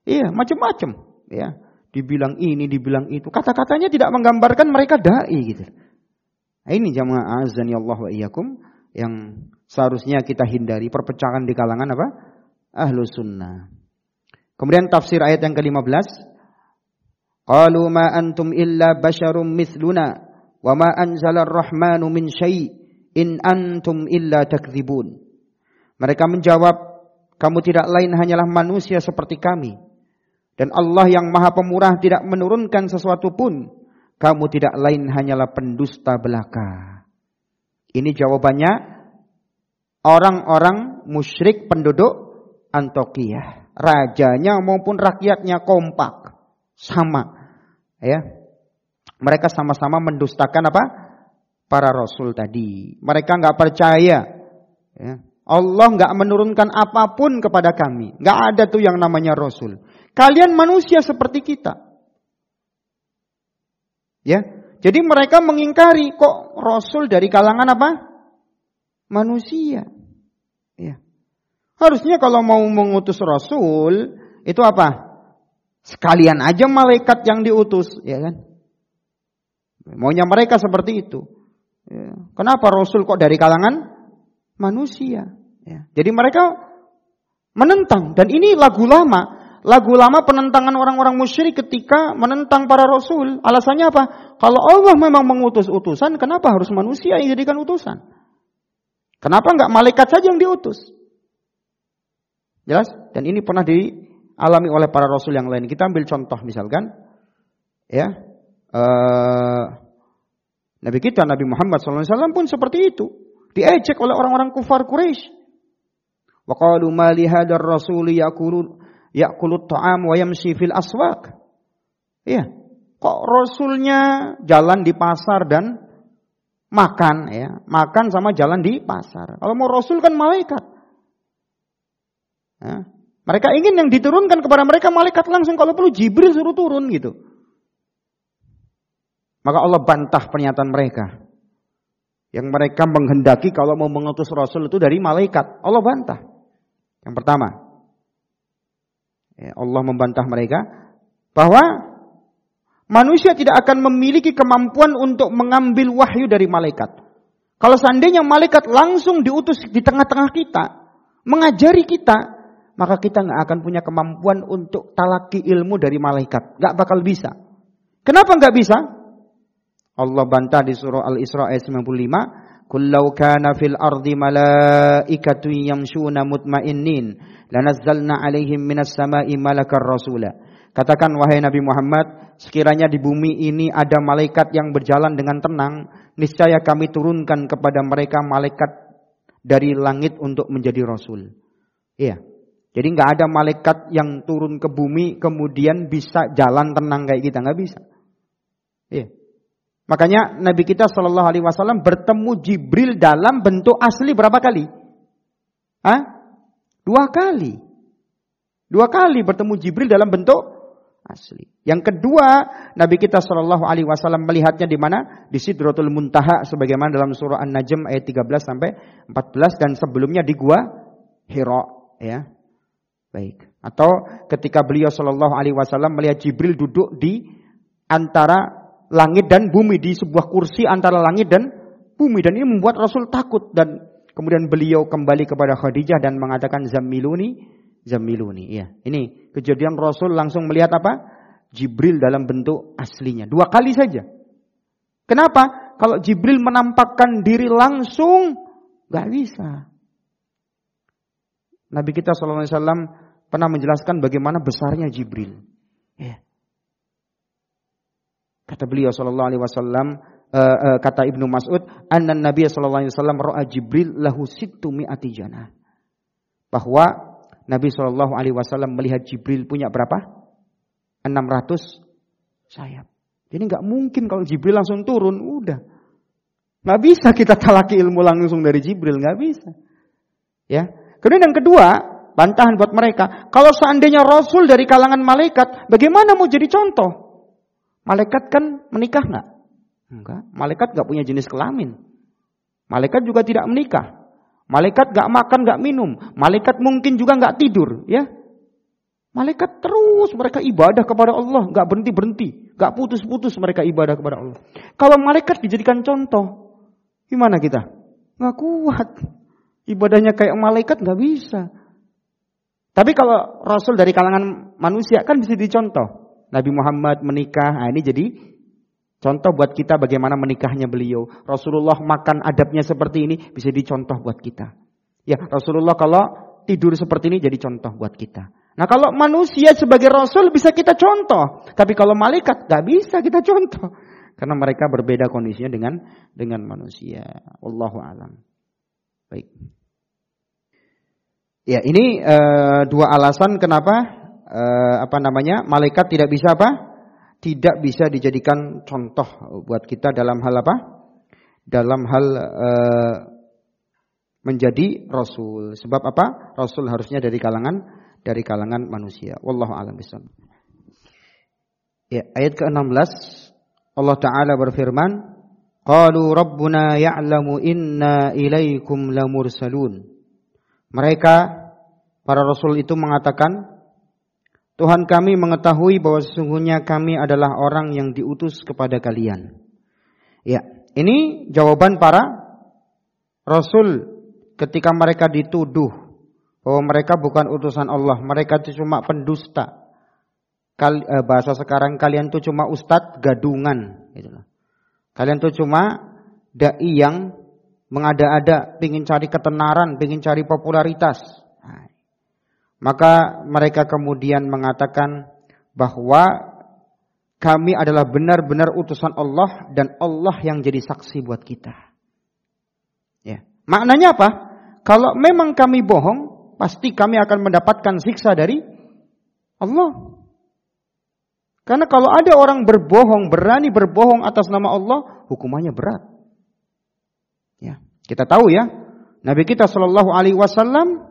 Iya, macam-macam, ya. Dibilang ini, dibilang itu. Kata-katanya tidak menggambarkan mereka dai gitu. Nah, ini jamaah azan ya Allah wa iyyakum yang seharusnya kita hindari perpecahan di kalangan apa? Ahlu sunnah. Kemudian tafsir ayat yang ke-15. Qalu ma antum illa basyarum mithluna wa ma anzala ar-rahmanu min syai' in antum illa. Mereka menjawab, kamu tidak lain hanyalah manusia seperti kami. Dan Allah yang maha pemurah tidak menurunkan sesuatu pun. Kamu tidak lain hanyalah pendusta belaka. Ini jawabannya orang-orang musyrik penduduk Antioquia. Rajanya maupun rakyatnya kompak. Sama. Ya. Mereka sama-sama mendustakan apa? Para rasul tadi. Mereka nggak percaya. Ya. Allah nggak menurunkan apa pun kepada kami. Nggak ada tuh yang namanya rasul. Kalian manusia seperti kita. Ya, jadi mereka mengingkari kok Rasul dari kalangan apa? Manusia. Ya. Harusnya kalau mau mengutus Rasul itu apa? Sekalian aja malaikat yang diutus, ya kan? Maunya mereka seperti itu. Ya. Kenapa Rasul kok dari kalangan manusia? Ya. Jadi mereka menentang dan ini lagu lama lagu lama penentangan orang-orang musyrik ketika menentang para rasul. Alasannya apa? Kalau Allah memang mengutus utusan, kenapa harus manusia yang jadikan utusan? Kenapa enggak malaikat saja yang diutus? Jelas? Dan ini pernah dialami oleh para rasul yang lain. Kita ambil contoh misalkan, ya, uh, Nabi kita Nabi Muhammad SAW pun seperti itu. Diejek oleh orang-orang kufar Quraisy. Wa qalu ma li hadzal rasuli yaqulu ya'kulut ta'am wa yamshi fil aswaq. Iya. Kok rasulnya jalan di pasar dan makan ya, makan sama jalan di pasar. Kalau mau rasul kan malaikat. Ya. Mereka ingin yang diturunkan kepada mereka malaikat langsung kalau perlu Jibril suruh turun gitu. Maka Allah bantah pernyataan mereka. Yang mereka menghendaki kalau mau mengutus Rasul itu dari malaikat. Allah bantah. Yang pertama. Ya, Allah membantah mereka bahwa manusia tidak akan memiliki kemampuan untuk mengambil wahyu dari malaikat. Kalau seandainya malaikat langsung diutus di tengah-tengah kita, mengajari kita, maka kita nggak akan punya kemampuan untuk talaki ilmu dari malaikat. Nggak bakal bisa. Kenapa nggak bisa? Allah bantah di surah Al-Isra ayat 95. Kullau kana fil ardi malaikatu yamshuna mutmainnin lanazzalna alaihim minas sama'i malakar rasula. Katakan wahai Nabi Muhammad, sekiranya di bumi ini ada malaikat yang berjalan dengan tenang, niscaya kami turunkan kepada mereka malaikat dari langit untuk menjadi rasul. Iya. Jadi nggak ada malaikat yang turun ke bumi kemudian bisa jalan tenang kayak kita nggak bisa. Iya. Makanya Nabi kita Shallallahu Alaihi Wasallam bertemu Jibril dalam bentuk asli berapa kali? Hah? Dua kali. Dua kali bertemu Jibril dalam bentuk asli. Yang kedua, Nabi kita Shallallahu Alaihi Wasallam melihatnya di mana? Di Sidratul Muntaha, sebagaimana dalam surah An-Najm ayat 13 sampai 14 dan sebelumnya di gua Hira, ya. Baik. Atau ketika beliau Shallallahu Alaihi Wasallam melihat Jibril duduk di antara langit dan bumi di sebuah kursi antara langit dan bumi. Dan ini membuat Rasul takut. Dan kemudian beliau kembali kepada Khadijah dan mengatakan zamiluni zamiluni. Ya ini kejadian Rasul langsung melihat apa? Jibril dalam bentuk aslinya. Dua kali saja. Kenapa? Kalau Jibril menampakkan diri langsung nggak bisa. Nabi kita SAW pernah menjelaskan bagaimana besarnya Jibril ya Kata beliau sallallahu alaihi wasallam uh, uh, kata Ibnu Mas'ud, anna Nabi sallallahu alaihi wasallam ra'a Jibril lahu sittu mi'ati janah. Bahwa Nabi sallallahu alaihi wasallam melihat Jibril punya berapa? 600 sayap. Jadi nggak mungkin kalau Jibril langsung turun, udah. Nggak bisa kita talaki ilmu langsung dari Jibril, nggak bisa. Ya. Kemudian yang kedua, bantahan buat mereka. Kalau seandainya Rasul dari kalangan malaikat, bagaimana mau jadi contoh? Malaikat kan menikah nggak? Enggak. Malaikat nggak punya jenis kelamin. Malaikat juga tidak menikah. Malaikat nggak makan, nggak minum. Malaikat mungkin juga nggak tidur, ya. Malaikat terus mereka ibadah kepada Allah, nggak berhenti berhenti, nggak putus putus mereka ibadah kepada Allah. Kalau malaikat dijadikan contoh, gimana kita? Nggak kuat. Ibadahnya kayak malaikat nggak bisa. Tapi kalau Rasul dari kalangan manusia kan bisa dicontoh. Nabi Muhammad menikah. Nah, ini jadi contoh buat kita bagaimana menikahnya beliau. Rasulullah makan adabnya seperti ini bisa dicontoh buat kita. Ya, Rasulullah kalau tidur seperti ini jadi contoh buat kita. Nah kalau manusia sebagai Rasul bisa kita contoh. Tapi kalau malaikat gak bisa kita contoh. Karena mereka berbeda kondisinya dengan dengan manusia. Wallahu alam. Baik. Ya ini uh, dua alasan kenapa eh, apa namanya malaikat tidak bisa apa? Tidak bisa dijadikan contoh buat kita dalam hal apa? Dalam hal eh, menjadi rasul. Sebab apa? Rasul harusnya dari kalangan dari kalangan manusia. Wallahu a'lam bishawab. Ya, ayat ke-16 Allah taala berfirman, "Qalu rabbuna ya'lamu inna ilaikum lamursalun." Mereka para rasul itu mengatakan, Tuhan kami mengetahui bahwa sesungguhnya kami adalah orang yang diutus kepada kalian. Ya, ini jawaban para rasul ketika mereka dituduh bahwa mereka bukan utusan Allah, mereka itu cuma pendusta. Kali, eh, bahasa sekarang kalian itu cuma ustadz gadungan, gitu Kalian itu cuma dai yang mengada-ada, ingin cari ketenaran, ingin cari popularitas. Maka mereka kemudian mengatakan bahwa kami adalah benar-benar utusan Allah dan Allah yang jadi saksi buat kita. Ya. Maknanya apa? Kalau memang kami bohong, pasti kami akan mendapatkan siksa dari Allah. Karena kalau ada orang berbohong, berani berbohong atas nama Allah, hukumannya berat. Kita tahu ya, Nabi kita Shallallahu Alaihi Wasallam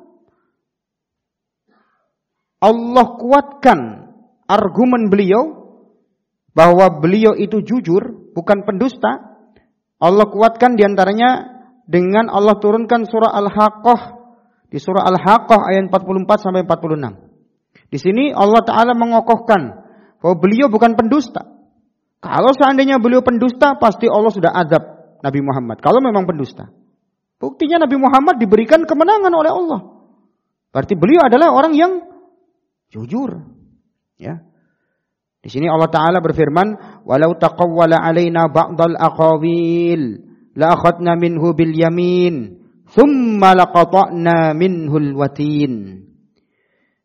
Allah kuatkan argumen beliau bahwa beliau itu jujur, bukan pendusta Allah kuatkan di antaranya dengan Allah turunkan surah Al-Haqqah di surah Al-Haqqah ayat 44 sampai 46. Di sini Allah Ta'ala mengokohkan bahwa beliau bukan pendusta. Kalau seandainya beliau pendusta, pasti Allah sudah adab Nabi Muhammad. Kalau memang pendusta. Buktinya Nabi Muhammad diberikan kemenangan oleh Allah. Berarti beliau adalah orang yang jujur. Ya. Di sini Allah Taala berfirman, "Walau taqawwala alaina ba'dal aqawil, la akhadna minhu bil yamin, thumma laqata'na minhu al watin."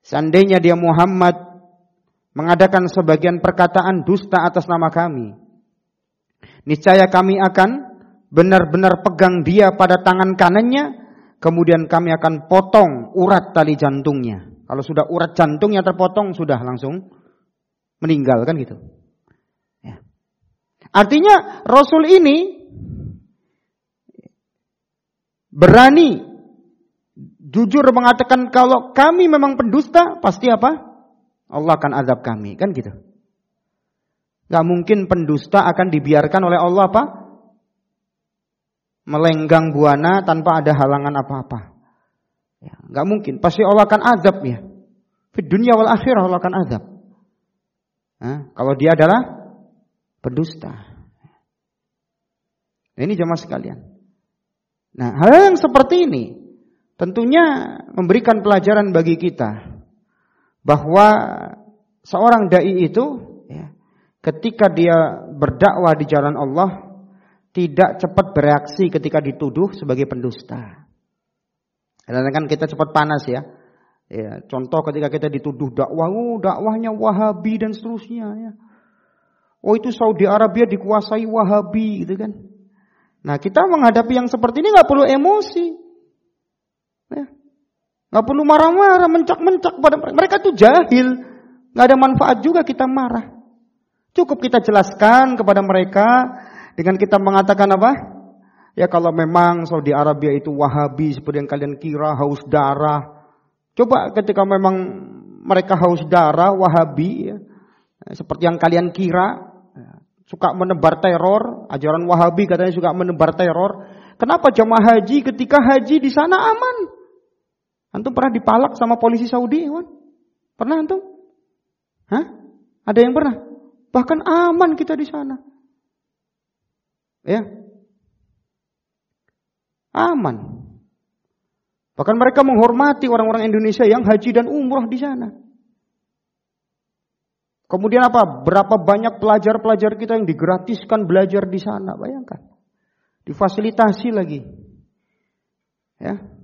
Seandainya dia Muhammad mengadakan sebagian perkataan dusta atas nama kami, niscaya kami akan benar-benar pegang dia pada tangan kanannya, kemudian kami akan potong urat tali jantungnya. Kalau sudah urat jantungnya terpotong, sudah langsung meninggal kan gitu. Ya. Artinya Rasul ini berani jujur mengatakan kalau kami memang pendusta pasti apa? Allah akan azab kami kan gitu. Gak mungkin pendusta akan dibiarkan oleh Allah apa? Melenggang buana tanpa ada halangan apa-apa. Ya, gak mungkin. Pasti Allah akan azab ya. Di dunia wal akhirah Allah akan azab. Nah, kalau dia adalah pendusta. Nah, ini jemaah sekalian. Nah, hal yang seperti ini tentunya memberikan pelajaran bagi kita bahwa seorang dai itu ya, ketika dia berdakwah di jalan Allah tidak cepat bereaksi ketika dituduh sebagai pendusta. Karena kan kita cepat panas ya. Ya, contoh ketika kita dituduh dakwah, oh dakwahnya Wahabi dan seterusnya ya. Oh itu Saudi Arabia dikuasai Wahabi gitu kan. Nah kita menghadapi yang seperti ini nggak perlu emosi, ya. nggak perlu marah-marah, mencak-mencak pada mereka. Mereka tuh jahil, nggak ada manfaat juga kita marah. Cukup kita jelaskan kepada mereka dengan kita mengatakan apa? Ya kalau memang Saudi Arabia itu Wahabi seperti yang kalian kira haus darah, Coba ketika memang mereka haus darah, wahabi, ya, seperti yang kalian kira, ya, suka menebar teror, ajaran wahabi katanya suka menebar teror. Kenapa jemaah haji ketika haji di sana aman? Antum pernah dipalak sama polisi Saudi, Wan? Pernah antum? Hah? Ada yang pernah? Bahkan aman kita di sana. Ya. Aman. Bahkan mereka menghormati orang-orang Indonesia yang haji dan umrah di sana. Kemudian apa? Berapa banyak pelajar-pelajar kita yang digratiskan belajar di sana, bayangkan. Difasilitasi lagi. Ya.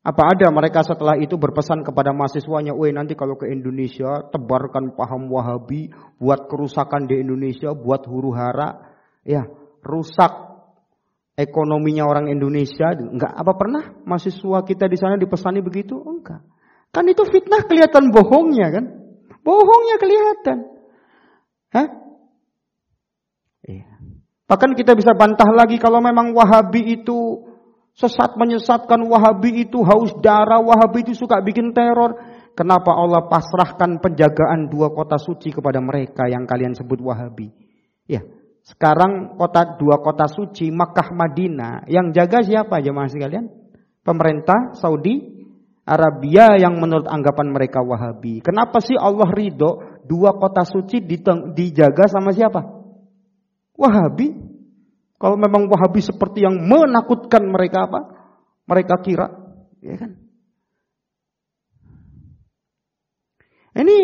Apa ada mereka setelah itu berpesan kepada mahasiswanya, "Woi, nanti kalau ke Indonesia tebarkan paham Wahabi, buat kerusakan di Indonesia, buat huru-hara, ya, rusak ekonominya orang Indonesia. Enggak apa pernah mahasiswa kita di sana dipesani begitu? Enggak. Kan itu fitnah kelihatan bohongnya kan? Bohongnya kelihatan. Hah? Iya. Bahkan kita bisa bantah lagi kalau memang Wahabi itu sesat menyesatkan Wahabi itu haus darah, Wahabi itu suka bikin teror. Kenapa Allah pasrahkan penjagaan dua kota suci kepada mereka yang kalian sebut Wahabi? Ya, sekarang kota dua kota suci Makkah Madinah yang jaga siapa jemaah sekalian? Pemerintah Saudi Arabia yang menurut anggapan mereka Wahabi. Kenapa sih Allah ridho dua kota suci dijaga sama siapa? Wahabi. Kalau memang Wahabi seperti yang menakutkan mereka apa? Mereka kira, ya kan? Ini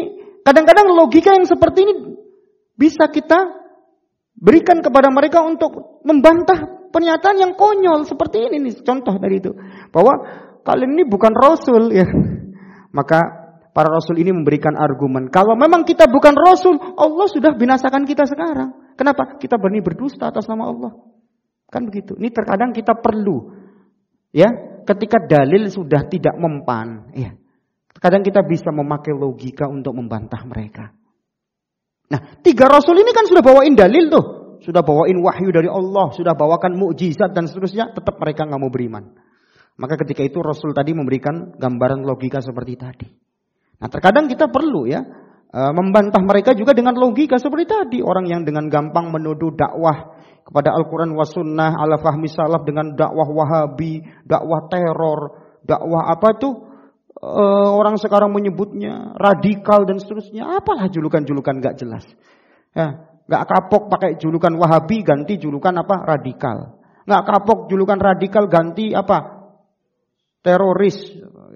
kadang-kadang logika yang seperti ini bisa kita Berikan kepada mereka untuk membantah pernyataan yang konyol seperti ini nih contoh dari itu bahwa kalian ini bukan rasul ya. Maka para rasul ini memberikan argumen kalau memang kita bukan rasul, Allah sudah binasakan kita sekarang. Kenapa? Kita berani berdusta atas nama Allah. Kan begitu. Ini terkadang kita perlu ya, ketika dalil sudah tidak mempan, ya. Kadang kita bisa memakai logika untuk membantah mereka. Nah, tiga rasul ini kan sudah bawain dalil tuh. Sudah bawain wahyu dari Allah, sudah bawakan mukjizat dan seterusnya, tetap mereka nggak mau beriman. Maka ketika itu Rasul tadi memberikan gambaran logika seperti tadi. Nah, terkadang kita perlu ya uh, membantah mereka juga dengan logika seperti tadi orang yang dengan gampang menuduh dakwah kepada Al-Quran wa sunnah ala fahmi salaf dengan dakwah wahabi, dakwah teror, dakwah apa tuh uh, orang sekarang menyebutnya radikal dan seterusnya. Apalah julukan-julukan gak jelas. Ya, gak kapok pakai julukan wahabi ganti julukan apa radikal. Gak kapok julukan radikal ganti apa teroris.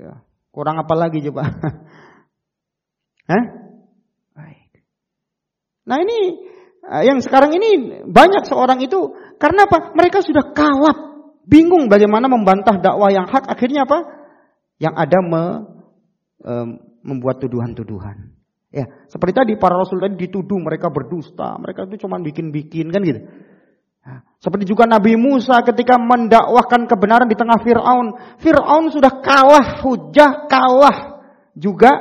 Ya, kurang apa lagi coba? Hah? Nah ini Eh, yang sekarang ini banyak seorang itu karena apa? Mereka sudah kalap, bingung bagaimana membantah dakwah yang hak. Akhirnya apa? Yang ada me, e, membuat tuduhan-tuduhan. Ya, seperti tadi para rasul tadi dituduh mereka berdusta, mereka itu cuma bikin-bikin kan gitu. Ya, seperti juga Nabi Musa ketika mendakwahkan kebenaran di tengah Fir'aun. Fir'aun sudah kalah hujah, kalah juga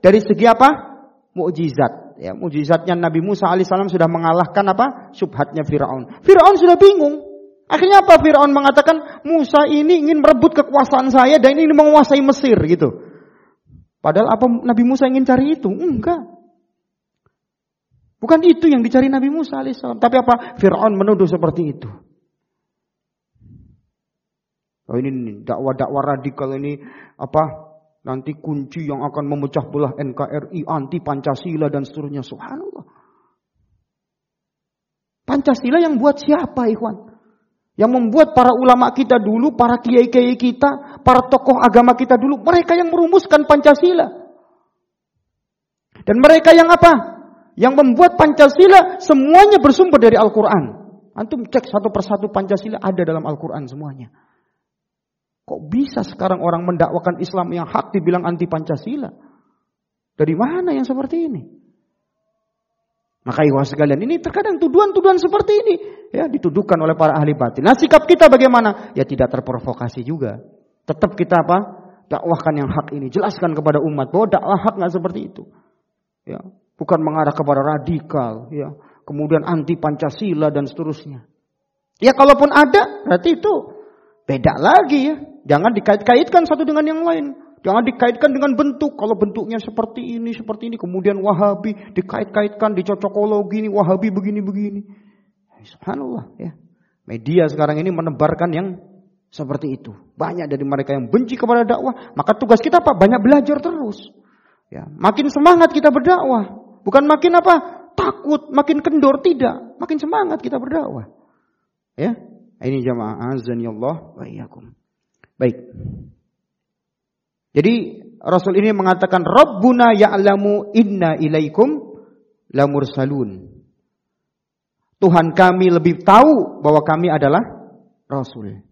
dari segi apa? Mukjizat ya mujizatnya Nabi Musa alaihissalam sudah mengalahkan apa? Subhatnya Firaun. Firaun sudah bingung. Akhirnya apa? Firaun mengatakan Musa ini ingin merebut kekuasaan saya dan ini menguasai Mesir gitu. Padahal apa Nabi Musa ingin cari itu? Enggak. Bukan itu yang dicari Nabi Musa alaihissalam. Tapi apa? Fir'aun menuduh seperti itu. Oh ini dakwah-dakwah radikal ini apa Nanti kunci yang akan memecah belah NKRI, anti Pancasila dan seterusnya. Subhanallah. Pancasila yang buat siapa ikhwan? Yang membuat para ulama kita dulu, para kiai-kiai kita, para tokoh agama kita dulu, mereka yang merumuskan Pancasila. Dan mereka yang apa? Yang membuat Pancasila semuanya bersumber dari Al-Quran. Antum cek satu persatu Pancasila ada dalam Al-Quran semuanya. Kok bisa sekarang orang mendakwakan Islam yang hak dibilang anti Pancasila? Dari mana yang seperti ini? Maka ikhwas sekalian ini terkadang tuduhan-tuduhan seperti ini ya dituduhkan oleh para ahli batin. Nah sikap kita bagaimana? Ya tidak terprovokasi juga. Tetap kita apa? Dakwahkan yang hak ini. Jelaskan kepada umat bahwa dakwah hak nggak seperti itu. Ya, bukan mengarah kepada radikal. Ya, kemudian anti Pancasila dan seterusnya. Ya kalaupun ada, berarti itu beda lagi ya. Jangan dikait-kaitkan satu dengan yang lain. Jangan dikaitkan dengan bentuk. Kalau bentuknya seperti ini, seperti ini. Kemudian wahabi dikait-kaitkan, dicocokologi ini, wahabi begini-begini. Subhanallah ya. Media sekarang ini menebarkan yang seperti itu. Banyak dari mereka yang benci kepada dakwah. Maka tugas kita apa? Banyak belajar terus. Ya, makin semangat kita berdakwah. Bukan makin apa? Takut, makin kendor. Tidak. Makin semangat kita berdakwah. Ya, ini jamaah azan ya Allah wa. Baik. Jadi Rasul ini mengatakan Rabbuna ya'lamu inna ilaikum lamursalun. Tuhan kami lebih tahu bahwa kami adalah Rasul.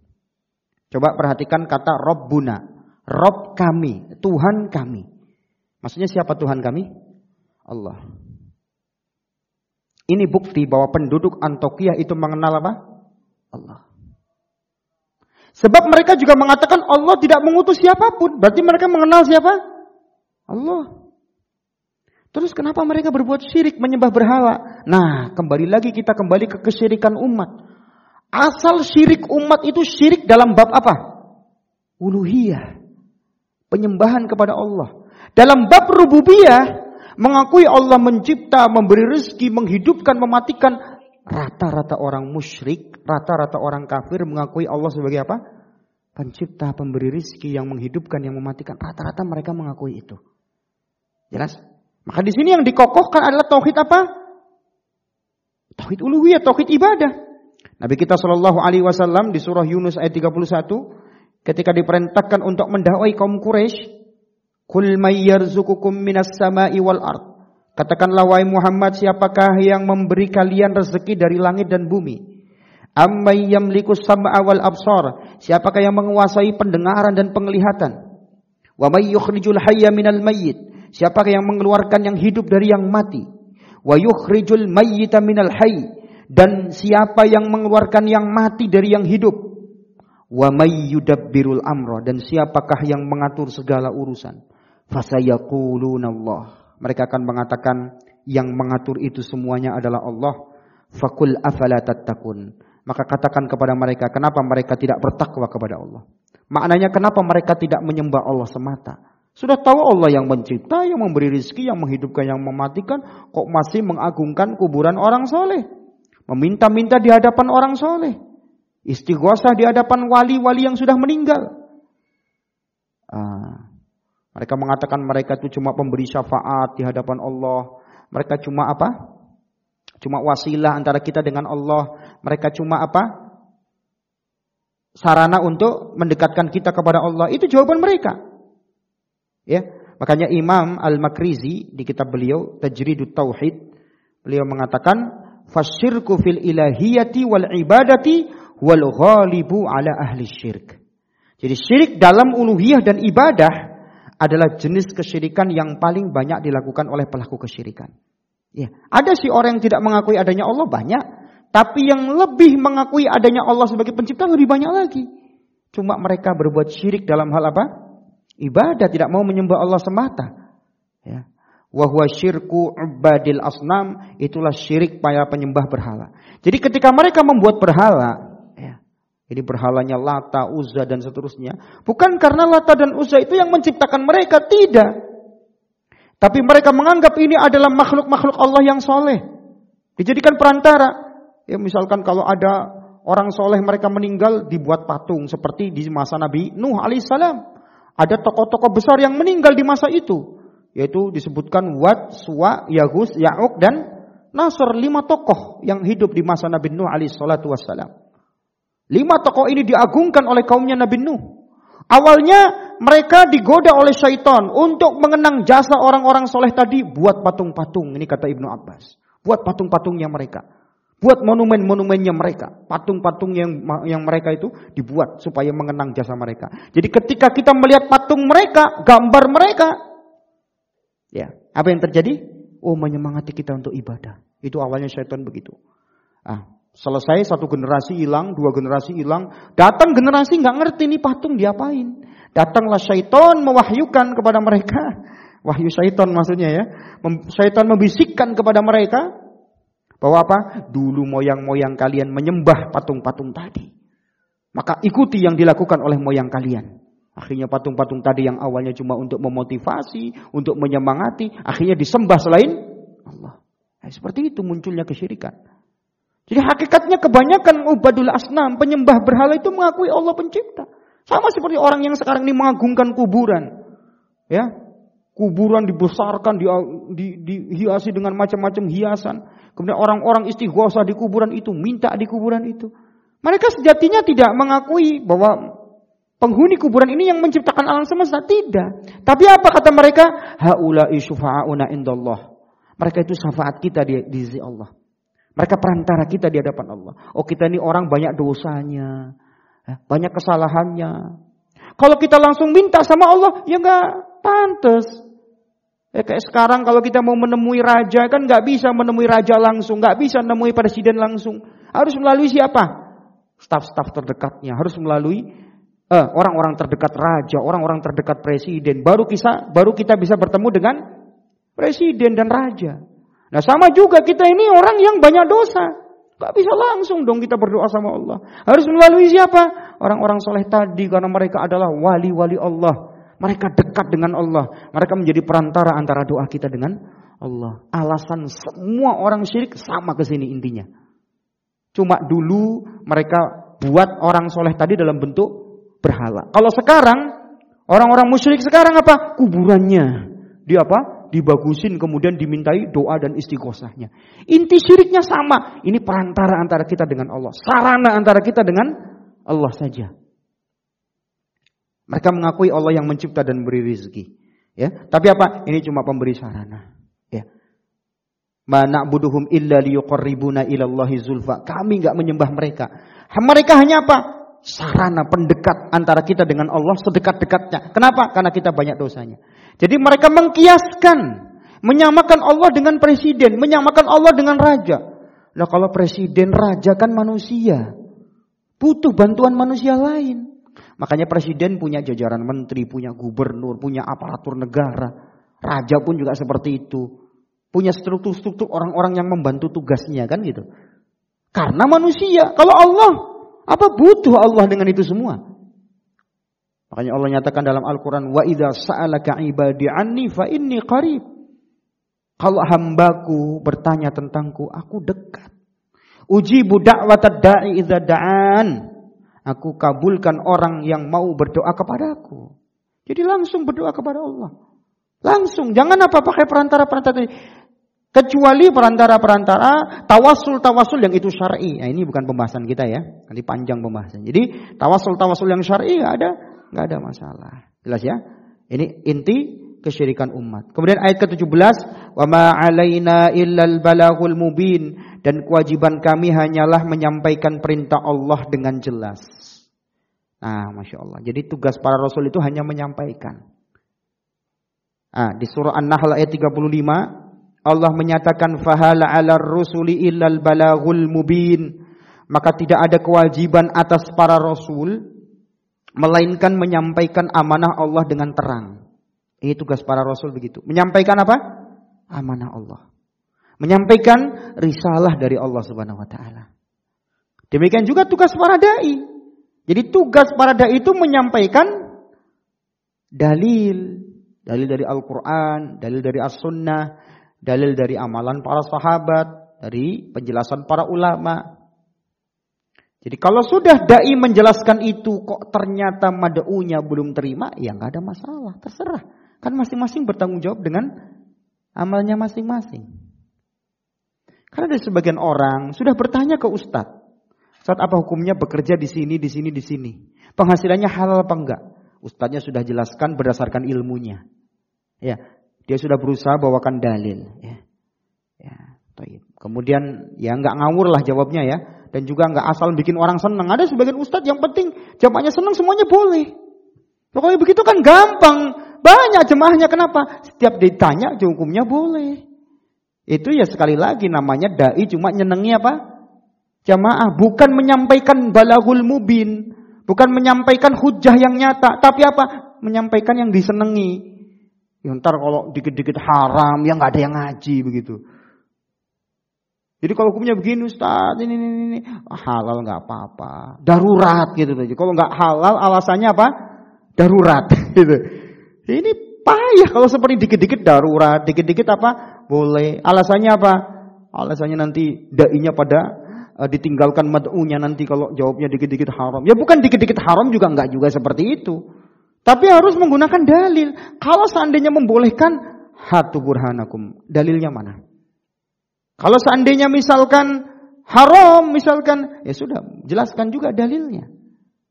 Coba perhatikan kata Rabbuna. Rob kami, Tuhan kami. Maksudnya siapa Tuhan kami? Allah. Ini bukti bahwa penduduk Antokia itu mengenal apa? Allah. Sebab mereka juga mengatakan Allah tidak mengutus siapa pun. Berarti mereka mengenal siapa? Allah. Terus kenapa mereka berbuat syirik menyembah berhala? Nah, kembali lagi kita kembali ke kesyirikan umat. Asal syirik umat itu syirik dalam bab apa? Uluhiyah. Penyembahan kepada Allah. Dalam bab rububiyah, mengakui Allah mencipta, memberi rezeki, menghidupkan, mematikan, Rata-rata orang musyrik, rata-rata orang kafir mengakui Allah sebagai apa? Pencipta, pemberi rizki, yang menghidupkan, yang mematikan. Rata-rata mereka mengakui itu. Jelas? Maka di sini yang dikokohkan adalah tauhid apa? Tauhid uluhiyah, tauhid ibadah. Nabi kita Shallallahu Alaihi Wasallam di surah Yunus ayat 31 ketika diperintahkan untuk mendakwai kaum Quraisy, "Kul may yarzuqukum minas sama'i wal ard." Katakanlah wahai Muhammad siapakah yang memberi kalian rezeki dari langit dan bumi? Amman yamliku sam'a wal absar? Siapakah yang menguasai pendengaran dan penglihatan? Wa may yukhrijul hayya minal mayyit? Siapakah yang mengeluarkan yang hidup dari yang mati? Wa yukhrijul mayyita minal hayy? Dan siapa yang mengeluarkan yang mati dari yang hidup? Wa may yudabbirul amra? Dan siapakah yang mengatur segala urusan? Fasayaquluna Allah. Mereka akan mengatakan yang mengatur itu semuanya adalah Allah. Fakul afala tattaqun. Maka katakan kepada mereka, kenapa mereka tidak bertakwa kepada Allah? Maknanya kenapa mereka tidak menyembah Allah semata? Sudah tahu Allah yang mencipta, yang memberi rizki, yang menghidupkan, yang mematikan, kok masih mengagungkan kuburan orang soleh. Meminta-minta di hadapan orang soleh. Istighosah di hadapan wali-wali yang sudah meninggal. Ah, mereka mengatakan mereka itu cuma pemberi syafaat di hadapan Allah. Mereka cuma apa? Cuma wasilah antara kita dengan Allah. Mereka cuma apa? Sarana untuk mendekatkan kita kepada Allah. Itu jawaban mereka. Ya, makanya Imam Al-Makrizi di kitab beliau Tajridut Tauhid beliau mengatakan fasyirku fil ilahiyati wal ibadati wal ghalibu ala ahli syirk. Jadi syirik dalam uluhiyah dan ibadah adalah jenis kesyirikan yang paling banyak dilakukan oleh pelaku kesyirikan. Ya, ada sih orang yang tidak mengakui adanya Allah banyak, tapi yang lebih mengakui adanya Allah sebagai pencipta lebih banyak lagi. Cuma mereka berbuat syirik dalam hal apa? ibadah, tidak mau menyembah Allah semata. Ya. Wahwa syirku ubadil asnam, itulah syirik para penyembah berhala. Jadi ketika mereka membuat berhala, ini berhalanya Lata, Uzza dan seterusnya. Bukan karena Lata dan Uzza itu yang menciptakan mereka, tidak. Tapi mereka menganggap ini adalah makhluk-makhluk Allah yang soleh. Dijadikan perantara. Ya misalkan kalau ada orang soleh mereka meninggal dibuat patung seperti di masa Nabi Nuh alaihissalam. Ada tokoh-tokoh besar yang meninggal di masa itu. Yaitu disebutkan Wad, Suwa, Yagus, Ya'uk, dan Nasr. Lima tokoh yang hidup di masa Nabi Nuh alaihi salatu wassalam. Lima tokoh ini diagungkan oleh kaumnya Nabi Nuh. Awalnya mereka digoda oleh syaitan untuk mengenang jasa orang-orang soleh tadi buat patung-patung. Ini kata Ibnu Abbas. Buat patung-patungnya mereka. Buat monumen-monumennya mereka. Patung-patung yang yang mereka itu dibuat supaya mengenang jasa mereka. Jadi ketika kita melihat patung mereka, gambar mereka, ya apa yang terjadi? Oh menyemangati kita untuk ibadah. Itu awalnya syaitan begitu. Ah, selesai satu generasi hilang, dua generasi hilang, datang generasi nggak ngerti ini patung diapain. Datanglah syaitan mewahyukan kepada mereka, wahyu syaitan maksudnya ya, syaitan membisikkan kepada mereka, bahwa apa? Dulu moyang-moyang kalian menyembah patung-patung tadi. Maka ikuti yang dilakukan oleh moyang kalian. Akhirnya patung-patung tadi yang awalnya cuma untuk memotivasi, untuk menyemangati, akhirnya disembah selain Allah. Nah, seperti itu munculnya kesyirikan. Jadi hakikatnya kebanyakan ubadul asnam, penyembah berhala itu mengakui Allah pencipta. Sama seperti orang yang sekarang ini mengagungkan kuburan. Ya, kuburan dibesarkan, di, di, dihiasi dengan macam-macam hiasan. Kemudian orang-orang istighosah di kuburan itu, minta di kuburan itu. Mereka sejatinya tidak mengakui bahwa penghuni kuburan ini yang menciptakan alam semesta. Tidak. Tapi apa kata mereka? Haula'i syufa'una indallah. Mereka itu syafaat kita di, di sisi Allah. Mereka perantara kita di hadapan Allah. Oh kita ini orang banyak dosanya. Ya, banyak kesalahannya. Kalau kita langsung minta sama Allah, ya nggak pantas. Ya kayak sekarang kalau kita mau menemui raja kan nggak bisa menemui raja langsung, nggak bisa menemui presiden langsung. Harus melalui siapa? Staf-staf terdekatnya. Harus melalui eh, orang-orang terdekat raja, orang-orang terdekat presiden. Baru kita baru kita bisa bertemu dengan presiden dan raja. Nah sama juga kita ini orang yang banyak dosa. Gak bisa langsung dong kita berdoa sama Allah. Harus melalui siapa? Orang-orang soleh tadi karena mereka adalah wali-wali Allah. Mereka dekat dengan Allah. Mereka menjadi perantara antara doa kita dengan Allah. Alasan semua orang syirik sama ke sini intinya. Cuma dulu mereka buat orang soleh tadi dalam bentuk berhala. Kalau sekarang orang-orang musyrik sekarang apa? Kuburannya. Dia apa? Dibagusin kemudian dimintai doa dan istighosahnya. Inti syiriknya sama. Ini perantara antara kita dengan Allah. Sarana antara kita dengan Allah saja. Mereka mengakui Allah yang mencipta dan beri rezeki. Ya, tapi apa? Ini cuma pemberi sarana. Ya. Mana buduhum illa liyuqarribuna ilallahi zulfa. Kami nggak menyembah mereka. Mereka hanya apa? Sarana pendekat antara kita dengan Allah sedekat-dekatnya. Kenapa? Karena kita banyak dosanya. Jadi mereka mengkiaskan, menyamakan Allah dengan presiden, menyamakan Allah dengan raja. Nah kalau presiden raja kan manusia, butuh bantuan manusia lain. Makanya presiden punya jajaran menteri, punya gubernur, punya aparatur negara. Raja pun juga seperti itu. Punya struktur-struktur orang-orang yang membantu tugasnya kan gitu. Karena manusia. Kalau Allah, apa butuh Allah dengan itu semua? Makanya Allah nyatakan dalam Al-Quran, Wa idha sa'alaka ibadi anni fa inni qarib. Kalau hambaku bertanya tentangku, aku dekat. Uji budak da'i idha da'an. Aku kabulkan orang yang mau berdoa kepadaku. Jadi langsung berdoa kepada Allah. Langsung, jangan apa pakai perantara-perantara Kecuali perantara-perantara tawasul-tawasul yang itu syar'i. Nah, ini bukan pembahasan kita ya. Nanti panjang pembahasan. Jadi tawasul-tawasul yang syar'i ada, nggak ada masalah. Jelas ya? Ini inti kesyirikan umat. Kemudian ayat ke-17, "Wa ma 'alaina illal balaghul mubin." Dan kewajiban kami hanyalah menyampaikan perintah Allah dengan jelas. Nah, Masya Allah. Jadi tugas para rasul itu hanya menyampaikan. Ah, di surah An-Nahl ayat 35 Allah menyatakan fahala 'alar rusuli illal balaghul mubin. Maka tidak ada kewajiban atas para rasul melainkan menyampaikan amanah Allah dengan terang. Ini tugas para rasul begitu. Menyampaikan apa? Amanah Allah. Menyampaikan risalah dari Allah Subhanahu wa taala. Demikian juga tugas para dai. Jadi tugas para dai itu menyampaikan dalil, dalil dari Al-Qur'an, dalil dari As-Sunnah, dalil dari amalan para sahabat, dari penjelasan para ulama. Jadi kalau sudah dai menjelaskan itu kok ternyata mad'unya belum terima, ya nggak ada masalah, terserah. Kan masing-masing bertanggung jawab dengan amalnya masing-masing. Karena ada sebagian orang sudah bertanya ke ustadz, saat apa hukumnya bekerja di sini, di sini, di sini. Penghasilannya halal apa enggak? Ustadznya sudah jelaskan berdasarkan ilmunya. Ya, dia sudah berusaha bawakan dalil. Ya. Ya, Kemudian ya nggak ngawur lah jawabnya ya. Dan juga nggak asal bikin orang senang. Ada sebagian ustadz yang penting jawabnya senang semuanya boleh. Pokoknya begitu kan gampang. Banyak jemaahnya kenapa? Setiap ditanya hukumnya boleh. Itu ya sekali lagi namanya dai cuma nyenengi apa? Jamaah bukan menyampaikan balagul mubin, bukan menyampaikan hujah yang nyata, tapi apa? Menyampaikan yang disenangi. Yang ntar kalau dikit-dikit haram, ya nggak ada yang ngaji begitu. Jadi kalau hukumnya begini Ustaz, ini, ini, ini, halal nggak apa-apa. Darurat gitu. Kalau nggak halal alasannya apa? Darurat gitu. Ini payah kalau seperti dikit-dikit darurat, dikit-dikit apa? Boleh. Alasannya apa? Alasannya nanti dainya pada uh, ditinggalkan mad'unya nanti kalau jawabnya dikit-dikit haram. Ya bukan dikit-dikit haram juga nggak juga seperti itu. Tapi harus menggunakan dalil. Kalau seandainya membolehkan, hatu burhanakum. Dalilnya mana? Kalau seandainya misalkan haram, misalkan, ya sudah, jelaskan juga dalilnya.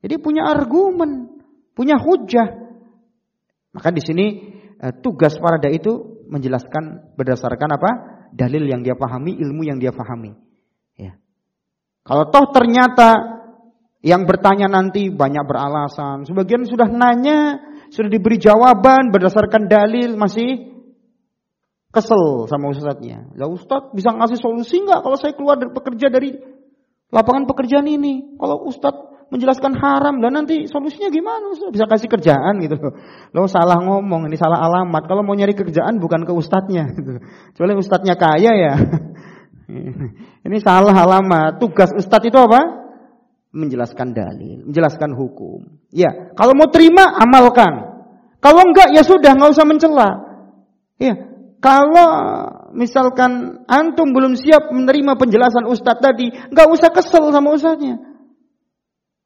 Jadi punya argumen, punya hujah. Maka di sini eh, tugas para dai itu menjelaskan berdasarkan apa? Dalil yang dia pahami, ilmu yang dia pahami. Ya. Kalau toh ternyata yang bertanya nanti banyak beralasan. Sebagian sudah nanya, sudah diberi jawaban berdasarkan dalil, masih kesel sama ustadznya. Ya ustadz bisa ngasih solusi nggak kalau saya keluar dari pekerja dari lapangan pekerjaan ini? Kalau ustadz menjelaskan haram dan nanti solusinya gimana Ustaz? Bisa kasih kerjaan gitu loh. Lo salah ngomong, ini salah alamat. Kalau mau nyari kerjaan bukan ke ustadznya gitu. Kecuali ustadznya kaya ya. ini salah alamat. Tugas ustadz itu apa? menjelaskan dalil, menjelaskan hukum. Ya, kalau mau terima amalkan. Kalau enggak ya sudah nggak usah mencela. Ya, kalau misalkan antum belum siap menerima penjelasan ustadz tadi, nggak usah kesel sama ustadznya.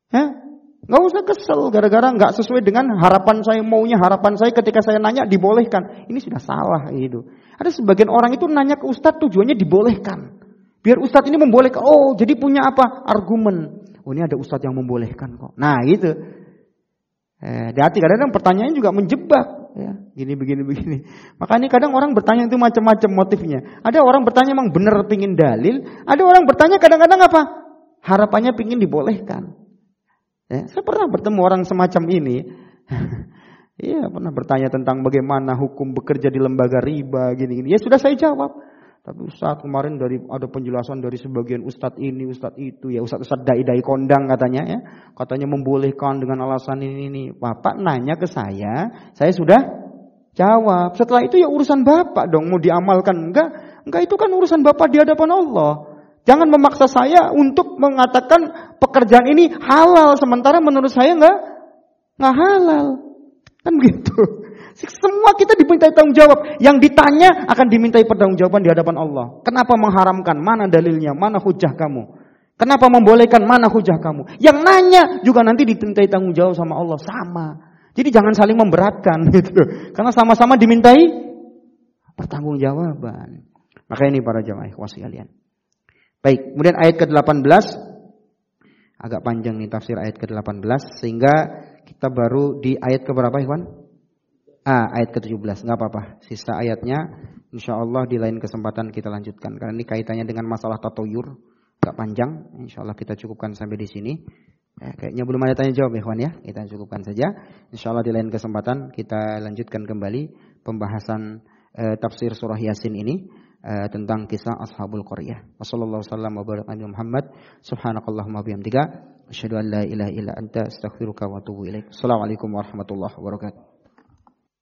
Ya, nggak usah kesel gara-gara nggak sesuai dengan harapan saya maunya harapan saya ketika saya nanya dibolehkan. Ini sudah salah itu. Ada sebagian orang itu nanya ke ustadz tujuannya dibolehkan. Biar ustadz ini membolehkan. Oh, jadi punya apa? Argumen. Oh ini ada ustadz yang membolehkan kok. Nah itu. Eh, hati kadang-kadang pertanyaannya juga menjebak. Ya, gini begini begini. Makanya kadang orang bertanya itu macam-macam motifnya. Ada orang bertanya emang benar pingin dalil. Ada orang bertanya kadang-kadang apa? Harapannya pingin dibolehkan. Ya, saya pernah bertemu orang semacam ini. Iya pernah bertanya tentang bagaimana hukum bekerja di lembaga riba gini-gini. Ya sudah saya jawab. Tapi Ustaz kemarin dari ada penjelasan dari sebagian Ustadz ini, Ustadz itu ya Ustadz Ustadz dai-dai kondang katanya ya. Katanya membolehkan dengan alasan ini ini. Bapak nanya ke saya, saya sudah jawab. Setelah itu ya urusan Bapak dong mau diamalkan enggak? Enggak itu kan urusan Bapak di hadapan Allah. Jangan memaksa saya untuk mengatakan pekerjaan ini halal sementara menurut saya enggak Nggak halal. Kan gitu. Semua kita dimintai tanggung jawab. Yang ditanya akan dimintai pertanggungjawaban di hadapan Allah. Kenapa mengharamkan? Mana dalilnya? Mana hujah kamu? Kenapa membolehkan? Mana hujah kamu? Yang nanya juga nanti dimintai tanggung jawab sama Allah. Sama. Jadi jangan saling memberatkan gitu. Karena sama-sama dimintai pertanggungjawaban. Maka ini para jamaah ikhwas kalian. Baik, kemudian ayat ke-18 agak panjang nih tafsir ayat ke-18 sehingga kita baru di ayat ke berapa Iwan? Ah, ayat ke-17. Enggak apa-apa. Sisa ayatnya insya Allah di lain kesempatan kita lanjutkan. Karena ini kaitannya dengan masalah tatoyur. Enggak panjang. Insya Allah kita cukupkan sampai di sini. Eh, kayaknya belum ada tanya jawab ya Kita cukupkan saja. Insya Allah di lain kesempatan kita lanjutkan kembali pembahasan eh, tafsir surah Yasin ini eh, tentang kisah Ashabul Qaryah. Wassalamualaikum warahmatullahi wabarakatuh. Subhanakallahumma bihamdika. Asyhadu an la ilaha illa anta astaghfiruka wa atubu ilaik. Assalamualaikum warahmatullahi wabarakatuh.